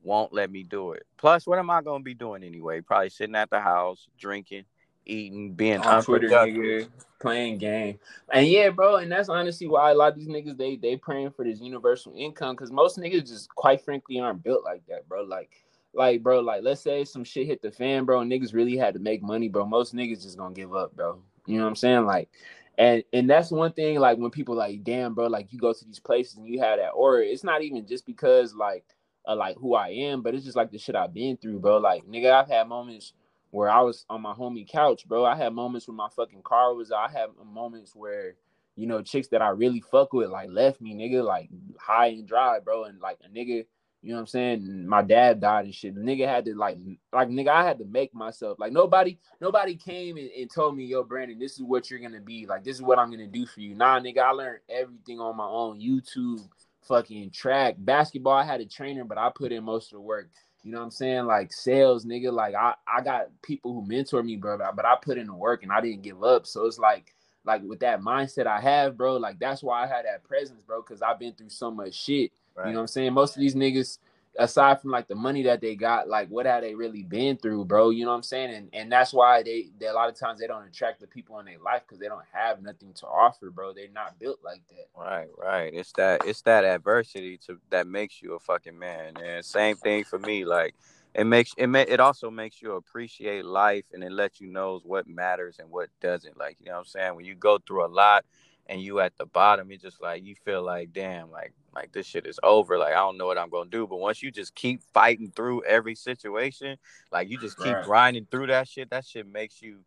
won't let me do it. Plus, what am I gonna be doing anyway? Probably sitting at the house, drinking, eating, being on Twitter, nigga, playing game. And yeah, bro, and that's honestly why a lot of these niggas they they praying for this universal income because most niggas just quite frankly aren't built like that, bro. Like, like, bro, like let's say some shit hit the fan, bro, niggas really had to make money, bro. Most niggas just gonna give up, bro. You know what I'm saying? Like, and and that's one thing, like when people like, damn, bro, like you go to these places and you have that aura. It's not even just because like uh, like who I am, but it's just like the shit I've been through, bro. Like nigga, I've had moments where I was on my homie couch, bro. I had moments where my fucking car was. I had moments where you know chicks that I really fuck with like left me, nigga, like high and dry, bro. And like a nigga, you know what I'm saying? My dad died and shit. Nigga had to like, like nigga, I had to make myself. Like nobody, nobody came and, and told me, yo, Brandon, this is what you're gonna be. Like this is what I'm gonna do for you. Nah, nigga, I learned everything on my own. YouTube fucking track, basketball. I had a trainer, but I put in most of the work. You know what I'm saying? Like sales, nigga. Like I, I got people who mentor me, bro. But I put in the work and I didn't give up. So it's like, like with that mindset I have, bro. Like that's why I had that presence, bro. Cause I've been through so much shit. Right. You know what I'm saying? Most of these niggas, aside from like the money that they got, like what have they really been through, bro? You know what I'm saying? And and that's why they, they a lot of times they don't attract the people in their life because they don't have nothing to offer, bro. They're not built like that. Right, right. It's that it's that adversity to that makes you a fucking man. And same thing for me. Like it makes it may, it also makes you appreciate life and it lets you knows what matters and what doesn't. Like you know what I'm saying? When you go through a lot and you at the bottom, it's just like you feel like, damn, like like this shit is over. Like I don't know what I'm gonna do. But once you just keep fighting through every situation, like you just keep right. grinding through that shit, that shit makes you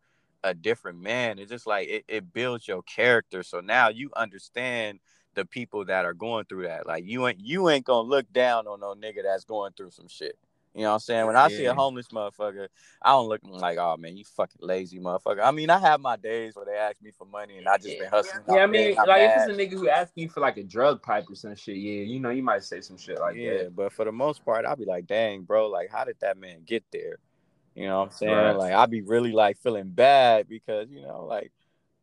a different man. It's just like it, it builds your character. So now you understand the people that are going through that. Like you ain't you ain't gonna look down on no nigga that's going through some shit. You know what I'm saying? When I yeah. see a homeless motherfucker, I don't look like, oh man, you fucking lazy motherfucker. I mean, I have my days where they ask me for money and I just been hustling. Yeah, I mean, like mad. if it's a nigga who asks you for like a drug pipe or some shit, yeah, you know, you might say some shit like that. yeah, that. but for the most part, I'll be like, dang, bro, like how did that man get there? You know what I'm saying? Right. Like I'll be really like feeling bad because, you know, like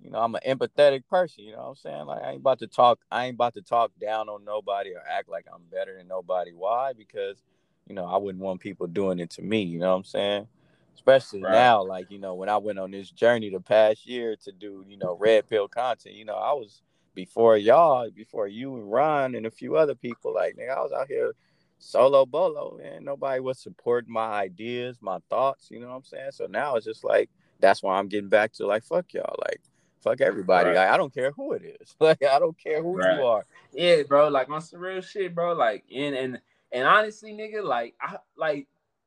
you know, I'm an empathetic person, you know what I'm saying? Like I ain't about to talk I ain't about to talk down on nobody or act like I'm better than nobody. Why? Because you know, I wouldn't want people doing it to me, you know what I'm saying? Especially right. now, like, you know, when I went on this journey the past year to do, you know, red pill content, you know, I was before y'all, before you and Ron and a few other people, like, nigga, I was out here solo bolo, and nobody was supporting my ideas, my thoughts, you know what I'm saying? So now it's just like that's why I'm getting back to like fuck y'all, like fuck everybody. Right. Like I don't care who it is. Like I don't care who right. you are. Yeah, bro. Like on some real shit, bro. Like and and and honestly, nigga, like I like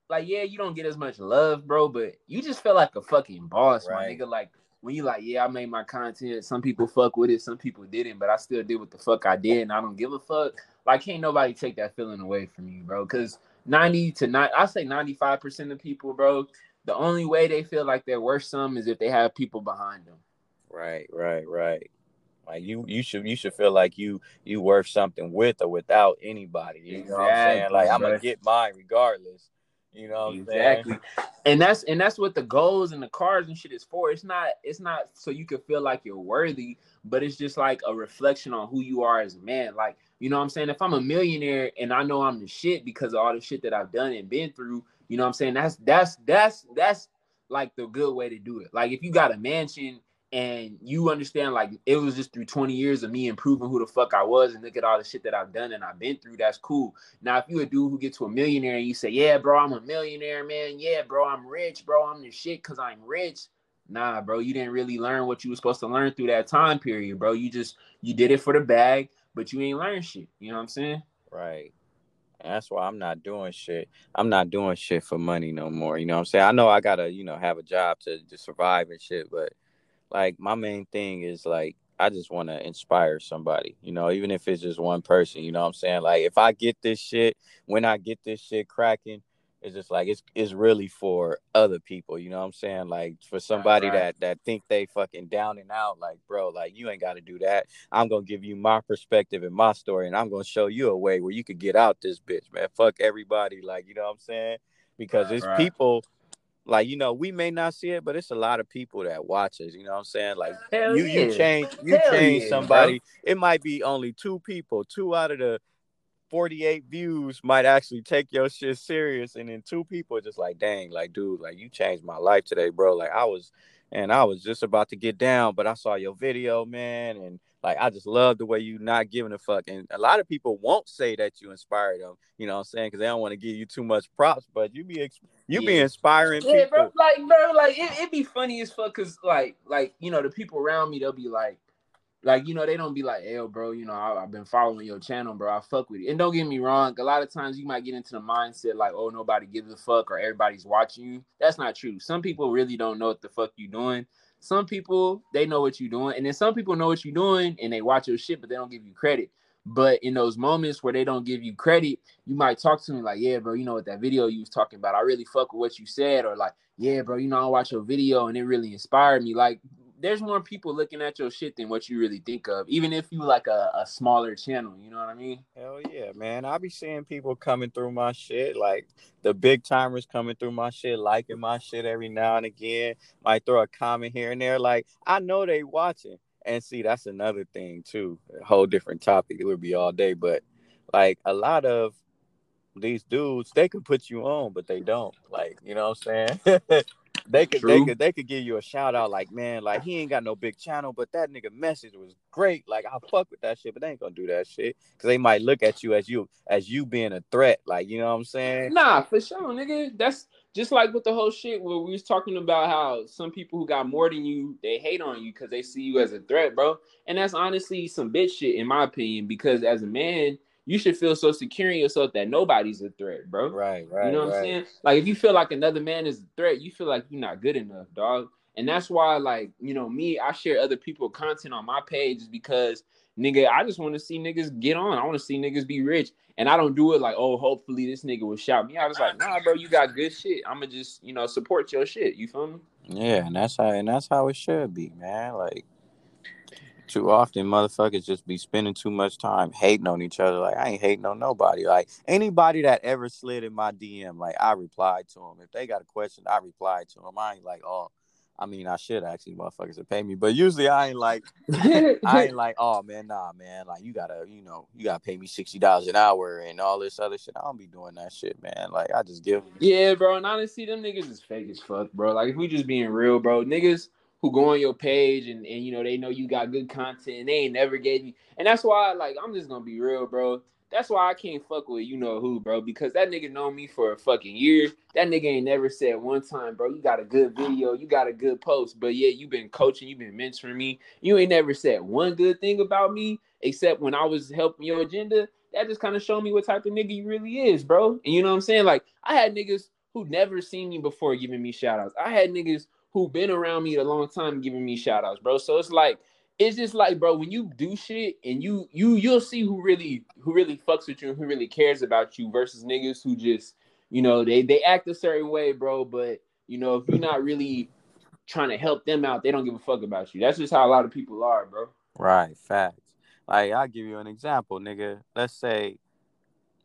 like yeah, you don't get as much love, bro, but you just feel like a fucking boss, right. my nigga. Like when you like, yeah, I made my content. Some people fuck with it, some people didn't, but I still did what the fuck I did, and I don't give a fuck. Like, can't nobody take that feeling away from you, bro. Cause 90 to 9, I say 95% of people, bro, the only way they feel like they're worth some is if they have people behind them. Right, right, right. Like you, you should you should feel like you you worth something with or without anybody. You exactly, know what I'm saying? Like I'm gonna get mine regardless. You know exactly. And that's and that's what the goals and the cars and shit is for. It's not it's not so you can feel like you're worthy, but it's just like a reflection on who you are as a man. Like, you know what I'm saying? If I'm a millionaire and I know I'm the shit because of all the shit that I've done and been through, you know what I'm saying? That's that's that's that's like the good way to do it. Like if you got a mansion and you understand like it was just through 20 years of me improving who the fuck I was and look at all the shit that I've done and I've been through, that's cool. Now, if you a dude who gets to a millionaire and you say, Yeah, bro, I'm a millionaire, man. Yeah, bro, I'm rich, bro. I'm the shit because I'm rich. Nah, bro, you didn't really learn what you were supposed to learn through that time period, bro. You just you did it for the bag, but you ain't learned shit. You know what I'm saying? Right. That's why I'm not doing shit. I'm not doing shit for money no more. You know what I'm saying? I know I gotta, you know, have a job to, to survive and shit, but like my main thing is like I just want to inspire somebody, you know, even if it's just one person, you know what I'm saying? Like if I get this shit, when I get this shit cracking, it's just like it's it's really for other people, you know what I'm saying? Like for somebody right, right. that that think they fucking down and out, like bro, like you ain't got to do that. I'm gonna give you my perspective and my story, and I'm gonna show you a way where you could get out this bitch, man. Fuck everybody, like you know what I'm saying? Because right, it's people like you know we may not see it but it's a lot of people that watch us you know what i'm saying like Hell you yeah. you change you Hell change yeah, somebody bro. it might be only two people two out of the 48 views might actually take your shit serious and then two people just like dang like dude like you changed my life today bro like i was and i was just about to get down but i saw your video man and like I just love the way you not giving a fuck. And a lot of people won't say that you inspired them, you know what I'm saying? Because they don't want to give you too much props, but you be you yeah. be inspiring yeah, people. bro. Like, bro, like it, it be funny as fuck because like like you know, the people around me, they'll be like, like you know, they don't be like, hey, bro, you know, I, have been following your channel, bro. I fuck with it. And don't get me wrong, a lot of times you might get into the mindset like, oh, nobody gives a fuck or everybody's watching you. That's not true. Some people really don't know what the fuck you doing some people they know what you're doing, and then some people know what you're doing and they watch your shit, but they don't give you credit. But in those moments where they don't give you credit, you might talk to me like, "Yeah, bro, you know what that video you was talking about? I really fuck with what you said," or like, "Yeah, bro, you know I watch your video and it really inspired me." Like, there's more people looking at your shit than what you really think of, even if you like a, a smaller channel. You know what I mean? Hell yeah, man. I be seeing people coming through my shit, like the big timers coming through my shit, liking my shit every now and again. Might throw a comment here and there. Like I know they watching. And see, that's another thing too. A whole different topic. It would be all day, but like a lot of these dudes, they could put you on, but they don't. Like, you know what I'm saying? they could True. they could they could give you a shout out like man like he ain't got no big channel but that nigga message was great like I fuck with that shit but they ain't gonna do that shit because they might look at you as you as you being a threat like you know what I'm saying nah for sure nigga that's just like with the whole shit where we was talking about how some people who got more than you, they hate on you because they see you as a threat, bro. And that's honestly some bitch shit in my opinion. Because as a man, you should feel so secure in yourself that nobody's a threat, bro. Right, right. You know what right. I'm saying? Like if you feel like another man is a threat, you feel like you're not good enough, dog. And that's why, like, you know, me, I share other people content on my page is because nigga, I just want to see niggas get on. I want to see niggas be rich. And I don't do it like, oh, hopefully this nigga will shout me out. It's like, nah, bro, you got good shit. I'ma just, you know, support your shit. You feel me? Yeah, and that's how and that's how it should be, man. Like too often motherfuckers just be spending too much time hating on each other. Like I ain't hating on nobody. Like anybody that ever slid in my DM, like I replied to them. If they got a question, I replied to them. I ain't like, oh, I mean, I should actually motherfuckers to pay me, but usually I ain't like, I ain't like, oh man, nah, man, like you gotta, you know, you gotta pay me sixty dollars an hour and all this other shit. I don't be doing that shit, man. Like I just give. Yeah, bro. And honestly, them niggas is fake as fuck, bro. Like if we just being real, bro, niggas who go on your page and, and you know they know you got good content and they ain't never gave you and that's why like I'm just gonna be real, bro. That's why I can't fuck with you know who, bro, because that nigga know me for a fucking year. That nigga ain't never said one time, bro, you got a good video, you got a good post, but yeah, you been coaching, you been mentoring me. You ain't never said one good thing about me, except when I was helping your agenda. That just kind of showed me what type of nigga you really is, bro. And you know what I'm saying? Like, I had niggas who never seen me before giving me shout outs. I had niggas who been around me a long time giving me shout outs, bro. So it's like, it's just like, bro, when you do shit and you you you'll see who really who really fucks with you and who really cares about you versus niggas who just, you know, they they act a certain way, bro. But you know, if you're not really trying to help them out, they don't give a fuck about you. That's just how a lot of people are, bro. Right, facts. Like I'll give you an example, nigga. Let's say,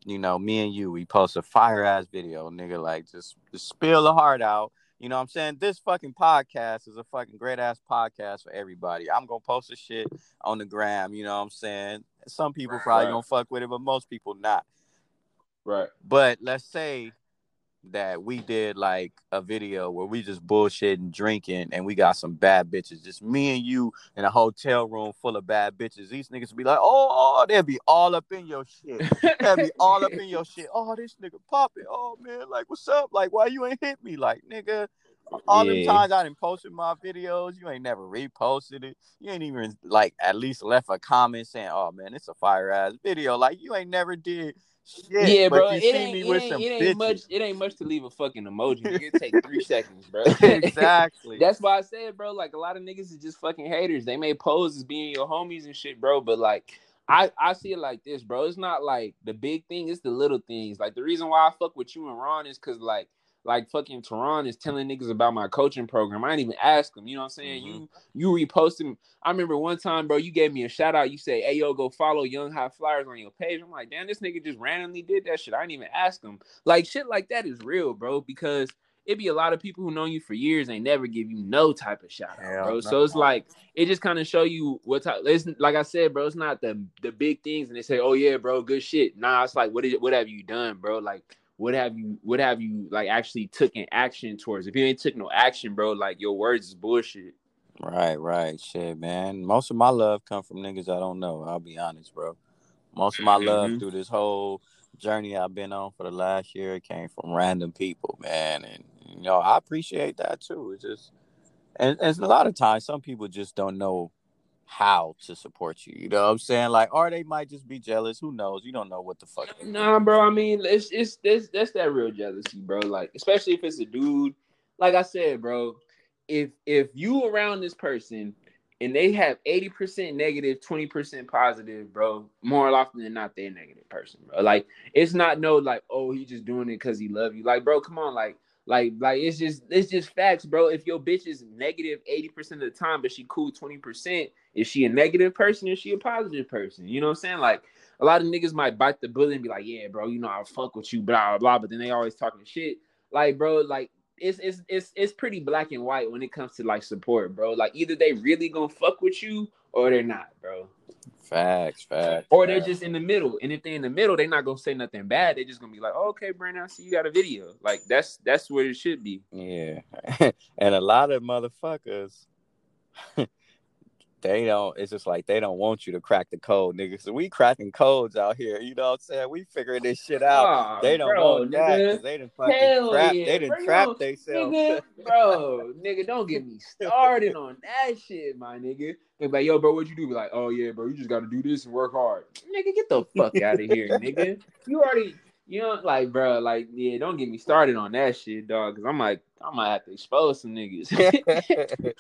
you know, me and you, we post a fire ass video, nigga, like just, just spill the heart out. You know what I'm saying? This fucking podcast is a fucking great ass podcast for everybody. I'm gonna post a shit on the gram, you know what I'm saying? Some people probably Right. gonna fuck with it, but most people not. Right. But let's say that we did like a video where we just bullshitting, drinking, and we got some bad bitches. Just me and you in a hotel room full of bad bitches. These niggas be like, oh, oh they'll be all up in your shit. They'll be all up in your shit. Oh, this nigga popping. Oh man, like what's up? Like why you ain't hit me? Like nigga. All them Yeah. times I didn't posted my videos, you ain't never reposted it. You ain't even like at least left a comment saying, "Oh man, it's a fire ass video." Like you ain't never did shit. Yeah, bro. It ain't, it, ain't, it ain't much. It ain't much to leave a fucking emoji. It take three seconds, bro. exactly. That's why I said, bro. Like a lot of niggas is just fucking haters. They may pose as being your homies and shit, bro. But like, I I see it like this, bro. It's not like the big thing. It's the little things. Like the reason why I fuck with you and Ron is because like. Like fucking Tehran is telling niggas about my coaching program. I didn't even ask them. You know what I'm saying? Mhm. You you reposted. I remember one time, bro. You gave me a shout out. You say, "Hey yo, go follow Young High Flyers on your page." I'm like, damn, this nigga just randomly did that shit. I didn't even ask him. Like shit like that is real, bro. Because it'd be a lot of people who know you for years ain't never give you no type of shout out, Hell bro. no. So it's like it just kind of show you what type. It's like I said, bro. It's not the the big things, and they say, "Oh yeah, bro, good shit." Nah, it's like what is what have you done, bro? Like what have you what have you like actually took an action towards? If you ain't took no action, bro, like your words is bullshit. Right, right. Shit, man. Most of my love come from niggas I don't know. I'll be honest, bro. Most of my love Mhm. through this whole journey I've been on for the last year came from random people, man. And you know, I appreciate that too. It's just and, and a lot of times some people just don't know how to support you. You know what I'm saying? Like, or they might just be jealous. Who knows? You don't know what the fuck. Nah, bro. I mean, it's it's that's that's that real jealousy, bro. Like, especially if it's a dude. Like I said, bro, if if you around this person and they have eighty percent negative, negative, twenty percent positive, bro, more often than not, they're a negative person, bro. Like, it's not no like, oh, he just doing it because he love you. Like, bro, come on, like. Like, like it's just it's just facts, bro. If your bitch is negative 80% of the time, but she cool 20%, is she a negative person is she a positive person? You know what I'm saying? Like a lot of niggas might bite the bullet and be like, yeah, bro, you know, I'll fuck with you, blah, blah, blah. But then they always talking shit. Like, bro, like it's it's it's it's pretty black and white when it comes to like support, bro. Like either they really gonna fuck with you or they're not, bro. Facts, facts. Or they're facts. just in the middle. And if they're in the middle, they're not gonna say nothing bad. They're just gonna be like, oh, okay, Brandon, I see you got a video. Like that's that's where it should be. Yeah. and a lot of motherfuckers they don't. It's just like they don't want you to crack the code, nigga. So we cracking codes out here. You know what I'm saying? We figuring this shit out. Oh, they don't bro, want that they didn't fucking Hell trap. Yeah. They didn't trap themselves. Nigga, bro, nigga, don't get me started on that shit, my nigga. They're like, yo, bro, what you do? Be like, oh yeah, bro, you just got to do this and work hard. Nigga, get the fuck out of here, nigga. You already, you know, like, bro, like, yeah, don't get me started on that shit, dog. Cause I'm like, I might have to expose some niggas.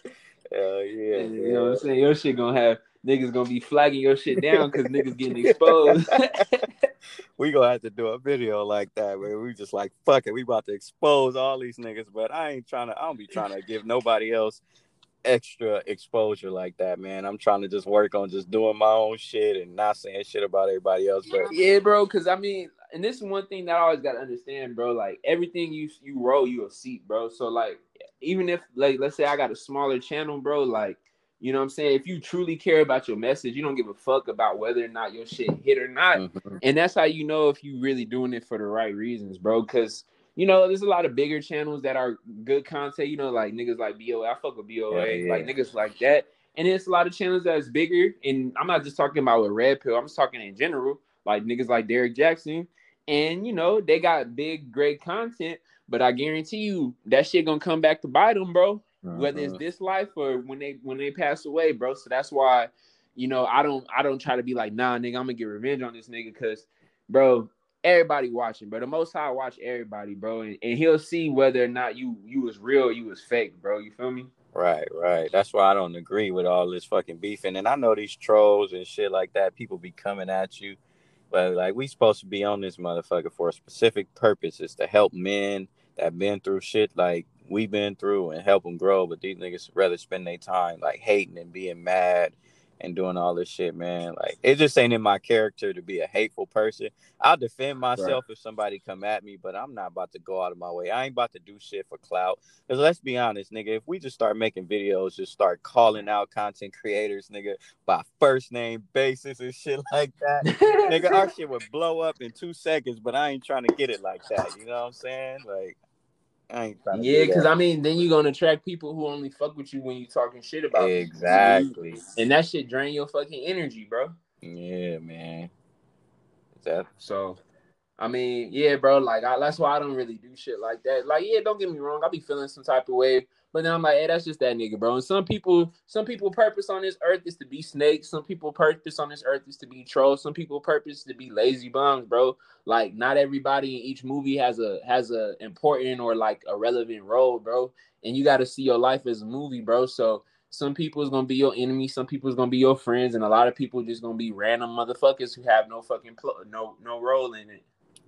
Hell yeah. You know what I'm saying? Your shit gonna have niggas gonna be flagging your shit down because niggas getting exposed. we gonna have to do a video like that where we just like fuck it, we about to expose all these niggas, but I ain't trying to I don't be trying to give nobody else extra exposure like that, man. I'm trying to just work on just doing my own shit and not saying shit about everybody else. But yeah, bro, because I mean, and this is one thing that I always gotta understand, bro. Like everything you you roll, you a seat, bro. So like, even if like let's say I got a smaller channel, bro, like. You know what I'm saying? If you truly care about your message, you don't give a fuck about whether or not your shit hit or not. Mm-hmm. And that's how you know if you really doing it for the right reasons, bro. Cause you know, there's a lot of bigger channels that are good content. You know, like niggas like BOA. I fuck with BOA, yeah, yeah. like niggas like that. And it's a lot of channels that's bigger. And I'm not just talking about with Red Pill. I'm just talking in general, like niggas like Derrick Jaxn. And you know, they got big, great content. But I guarantee you, that shit gonna come back to bite them, bro. Uh-huh. Whether it's uh-huh. this life or when they when they pass away, bro. So that's why, you know, I don't I don't try to be like, nah, nigga, I'm gonna get revenge on this nigga, cause, bro, everybody watching, bro. The Most High watch everybody, bro, and, and he'll see whether or not you you was real, you was fake, bro. You feel me? Right, right. That's why I don't agree with all this fucking beefing. And I know these trolls and shit like that. People be coming at you, but like we supposed to be on this motherfucker for a specific purpose. Is to help men that been through shit like we've been through and help them grow. But these niggas rather spend their time like hating and being mad and doing all this shit, man. Like it just ain't in my character to be a hateful person. I'll defend myself right. if somebody come at me, but I'm not about to go out of my way. I ain't about to do shit for clout. Cause let's be honest, nigga, if we just start making videos, just start calling out content creators, nigga, by first name basis and shit like that, nigga, our shit would blow up in two seconds. But I ain't trying to get it like that. You know what I'm saying? Like yeah, because I mean, then you're gonna attract people who only fuck with you when you talking shit about exactly, you. and that shit drain your fucking energy, bro. Yeah, man. That so. I mean, yeah, bro. Like, I, that's why I don't really do shit like that. Like, yeah, don't get me wrong. I be feeling some type of way, but then I'm like, hey, that's just that nigga, bro. And some people, some people purpose on this earth is to be snakes. Some people purpose on this earth is to be trolls. Some people purpose to be lazy bums, bro. Like not everybody in each movie has a has a important or like a relevant role, bro. And you got to see your life as a movie, bro. So some people is gonna be your enemy, some people is gonna be your friends, and a lot of people just gonna be random motherfuckers who have no fucking pl- no no role in it.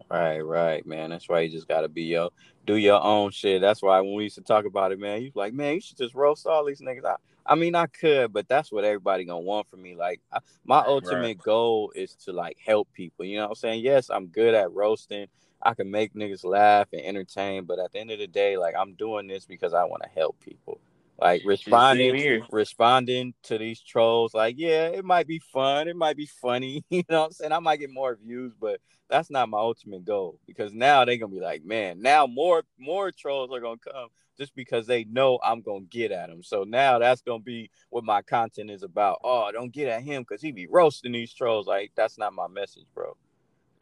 Right, right, man. That's why you just gotta be your do your own shit. That's why when we used to talk about it, man, you like, man, you should just roast all these niggas. I, I mean, I could, but that's what everybody gonna want from me. Like, I, my ultimate right. goal is to like help people. You know what I'm saying? Yes, I'm good at roasting. I can make niggas laugh and entertain, but at the end of the day, like, I'm doing this because I want to help people. Like responding, responding to these trolls, like, yeah, it might be fun, it might be funny, you know what I'm saying? I might get more views, but that's not my ultimate goal because now they're gonna be like, man, now more more trolls are gonna come just because they know I'm gonna get at them. So now that's gonna be what my content is about. Oh, don't get at him because he be roasting these trolls. Like that's not my message, bro.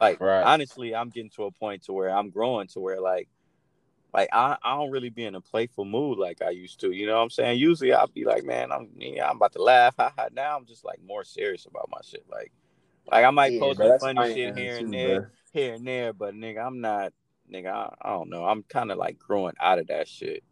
Like right. honestly, I'm getting to a point to where I'm growing to where like like I, I don't really be in a playful mood like I used to. You know what I'm saying? Usually I'll be like, man, I'm yeah, I'm about to laugh. Now I'm just like more serious about my shit. Like like I might yeah, post some funny shit here and there, bro. here and there, but nigga, I'm not nigga, I, I don't know. I'm kind of like growing out of that shit.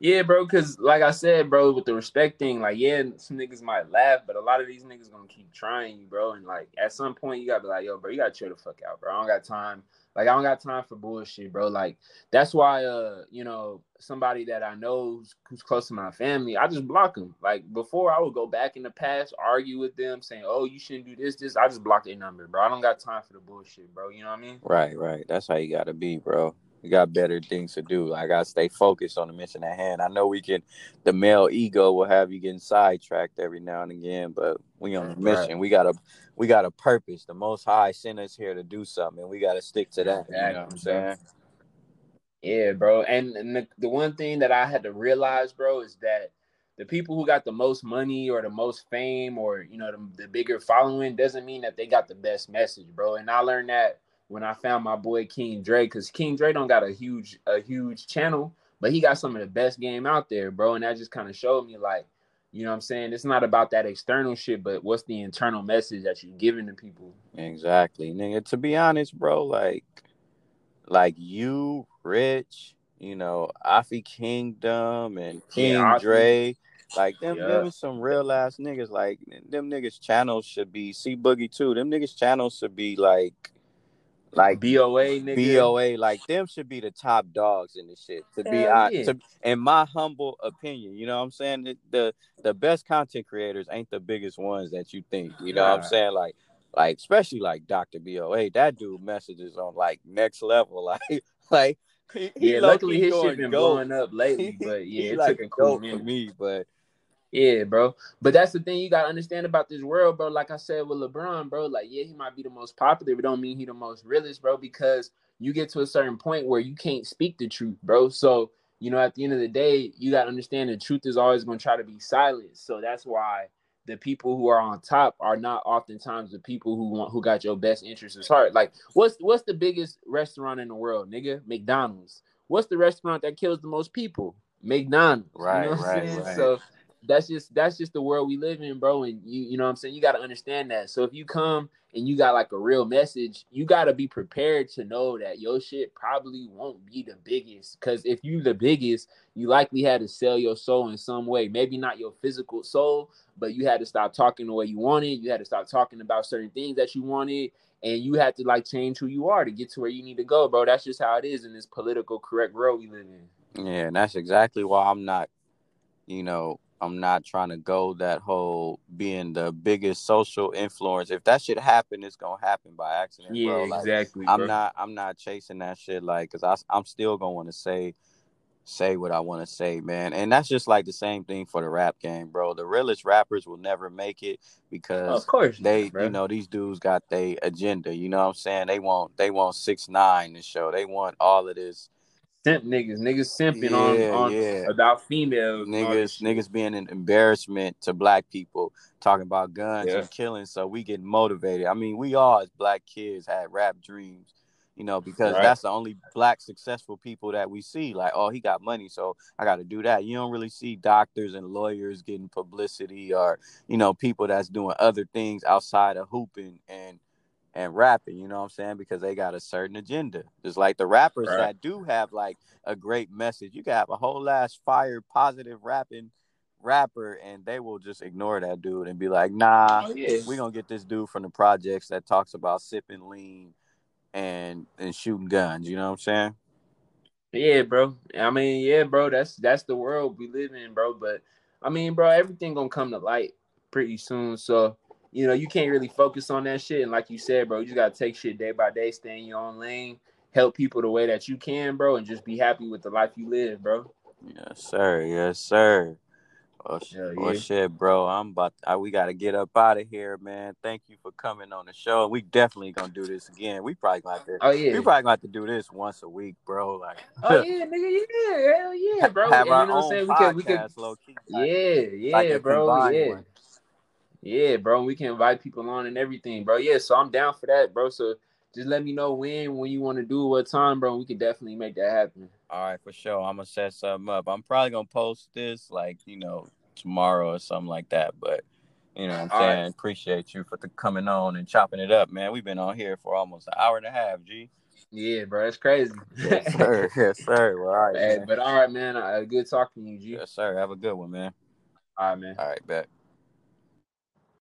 Yeah, bro, because like I said, bro, with the respect thing, like, yeah, some niggas might laugh, but a lot of these niggas gonna keep trying you, bro. And like at some point you gotta be like, yo, bro, you gotta chill the fuck out, bro. I don't got time like I don't got time for bullshit, bro. Like that's why uh, you know, somebody that I know who's, close to my family, I just block them. Like before I would go back in the past, argue with them, saying, Oh, you shouldn't do this, this. I just block their number, bro. I don't got time for the bullshit, bro. You know what I mean? Right, right. That's how you gotta be, bro. Got better things to do. I gotta stay focused on the mission at hand. I know we can the male ego will have you getting sidetracked every now and again, but we on a mission. Right. We got a we got a purpose. The most high sent us here to do something and we gotta stick to that. Exactly. You know what I'm saying? Yeah, bro. And, and the, the one thing that I had to realize, bro, is that the people who got the most money or the most fame or you know the, the bigger following doesn't mean that they got the best message, bro. And I learned that when I found my boy King Dre, because King Dre don't got a huge a huge channel, but he got some of the best game out there, bro. And that just kind of showed me like, you know what I'm saying? It's not about that external shit, but what's the internal message that you're giving to people? Exactly, nigga. To be honest, bro, like like you, Rich, you know, Afi Kingdom and King yeah, Dre. Like them, yeah. them is some real ass niggas. Like them niggas channels should be C Boogie too. Them niggas channels should be like like BOA nigga. BOA, like them should be the top dogs in this shit. To be honest, to, in my humble opinion, you know what I'm saying? The, the, the best content creators ain't the biggest ones that you think. You know what I'm saying? Like like especially like Dr. BOA, that dude messages on like next level. Like like he, yeah, luckily his shit been blowing up lately, but yeah, it like took a cool for me, but yeah, bro. But that's the thing you gotta understand about this world, bro. Like I said with LeBron, bro, like yeah, he might be the most popular, but don't mean he the most realist, bro, because you get to a certain point where you can't speak the truth, bro. So, you know, at the end of the day, you gotta understand the truth is always gonna try to be silent. So that's why the people who are on top are not oftentimes the people who want who got your best interests at heart. Like, what's what's the biggest restaurant in the world, nigga? McDonald's. What's the restaurant that kills the most people? McDonald's. Right, you know right, right. So that's just that's just the world we live in, bro. And you you know what I'm saying? You got to understand that. So if you come and you got like a real message, you got to be prepared to know that your shit probably won't be the biggest. Cuz if you the biggest, you likely had to sell your soul in some way. Maybe not your physical soul, but you had to stop talking the way you wanted. You had to stop talking about certain things that you wanted and you had to like change who you are to get to where you need to go, bro. That's just how it is in this political correct world we live in. Yeah, and that's exactly why I'm not, you know, I'm not trying to go that whole being the biggest social influence. If that shit happen, it's gonna happen by accident. Yeah, bro. Like, exactly. I'm not. I'm not chasing that shit. Like, cause I, I'm still gonna want to say, say what I want to say, man. And that's just like the same thing for the rap game, bro. The realest rappers will never make it because of course they, not, you know, these dudes got their agenda. You know what I'm saying? They want, they want six nine to show. They want all of this simp niggas, niggas simping yeah, on, on yeah. about females. Niggas, niggas being an embarrassment to black people, talking about guns yeah. and killing. So we get motivated. I mean, we all as black kids had rap dreams, you know, because right. that's the only black successful people that we see. Like, oh, he got money, so I got to do that. You don't really see doctors and lawyers getting publicity, or you know, people that's doing other things outside of hooping and and rapping, you know what I'm saying? Because they got a certain agenda. Just like the rappers right. that do have like a great message. You can have a whole ass fire positive rapping rapper and they will just ignore that dude and be like, nah, oh, yeah. we gonna get this dude from the projects that talks about sipping lean and and shooting guns, you know what I'm saying? Yeah, bro. I mean, yeah, bro, that's that's the world we live in, bro. But I mean, bro, everything gonna come to light pretty soon. So you know, you can't really focus on that shit. And like you said, bro, you just gotta take shit day by day, stay in your own lane, help people the way that you can, bro, and just be happy with the life you live, bro. Yes, sir. Yes, sir. Oh, oh yeah. oh shit, bro. I'm about. To, I, we got to get up out of here, man. Thank you for coming on the show. We definitely gonna do this again. We probably gonna have to. Oh yeah. We probably gonna have to do this once a week, bro. Like. Oh yeah, nigga. Yeah, hell yeah, bro. Have and, our you know own what I'm saying? We can. We can. Low key, like, yeah, yeah, bro. Yeah. One. Yeah, bro. We can invite people on and everything, bro. Yeah, so I'm down for that, bro. So just let me know when, when you want to do what time, bro. We can definitely make that happen. All right, for sure. I'm gonna set something up. I'm probably gonna post this like you know tomorrow or something like that. But you know, what I'm All saying right. appreciate you for the coming on and chopping it up, man. We've been on here for almost an hour and a half, G. Yeah, bro, it's crazy. yes, sir. Yes, sir. Well, all right, hey, but all right, man. Uh, good talking to you, G. Yes, sir. Have a good one, man. All right, man. All right, bet.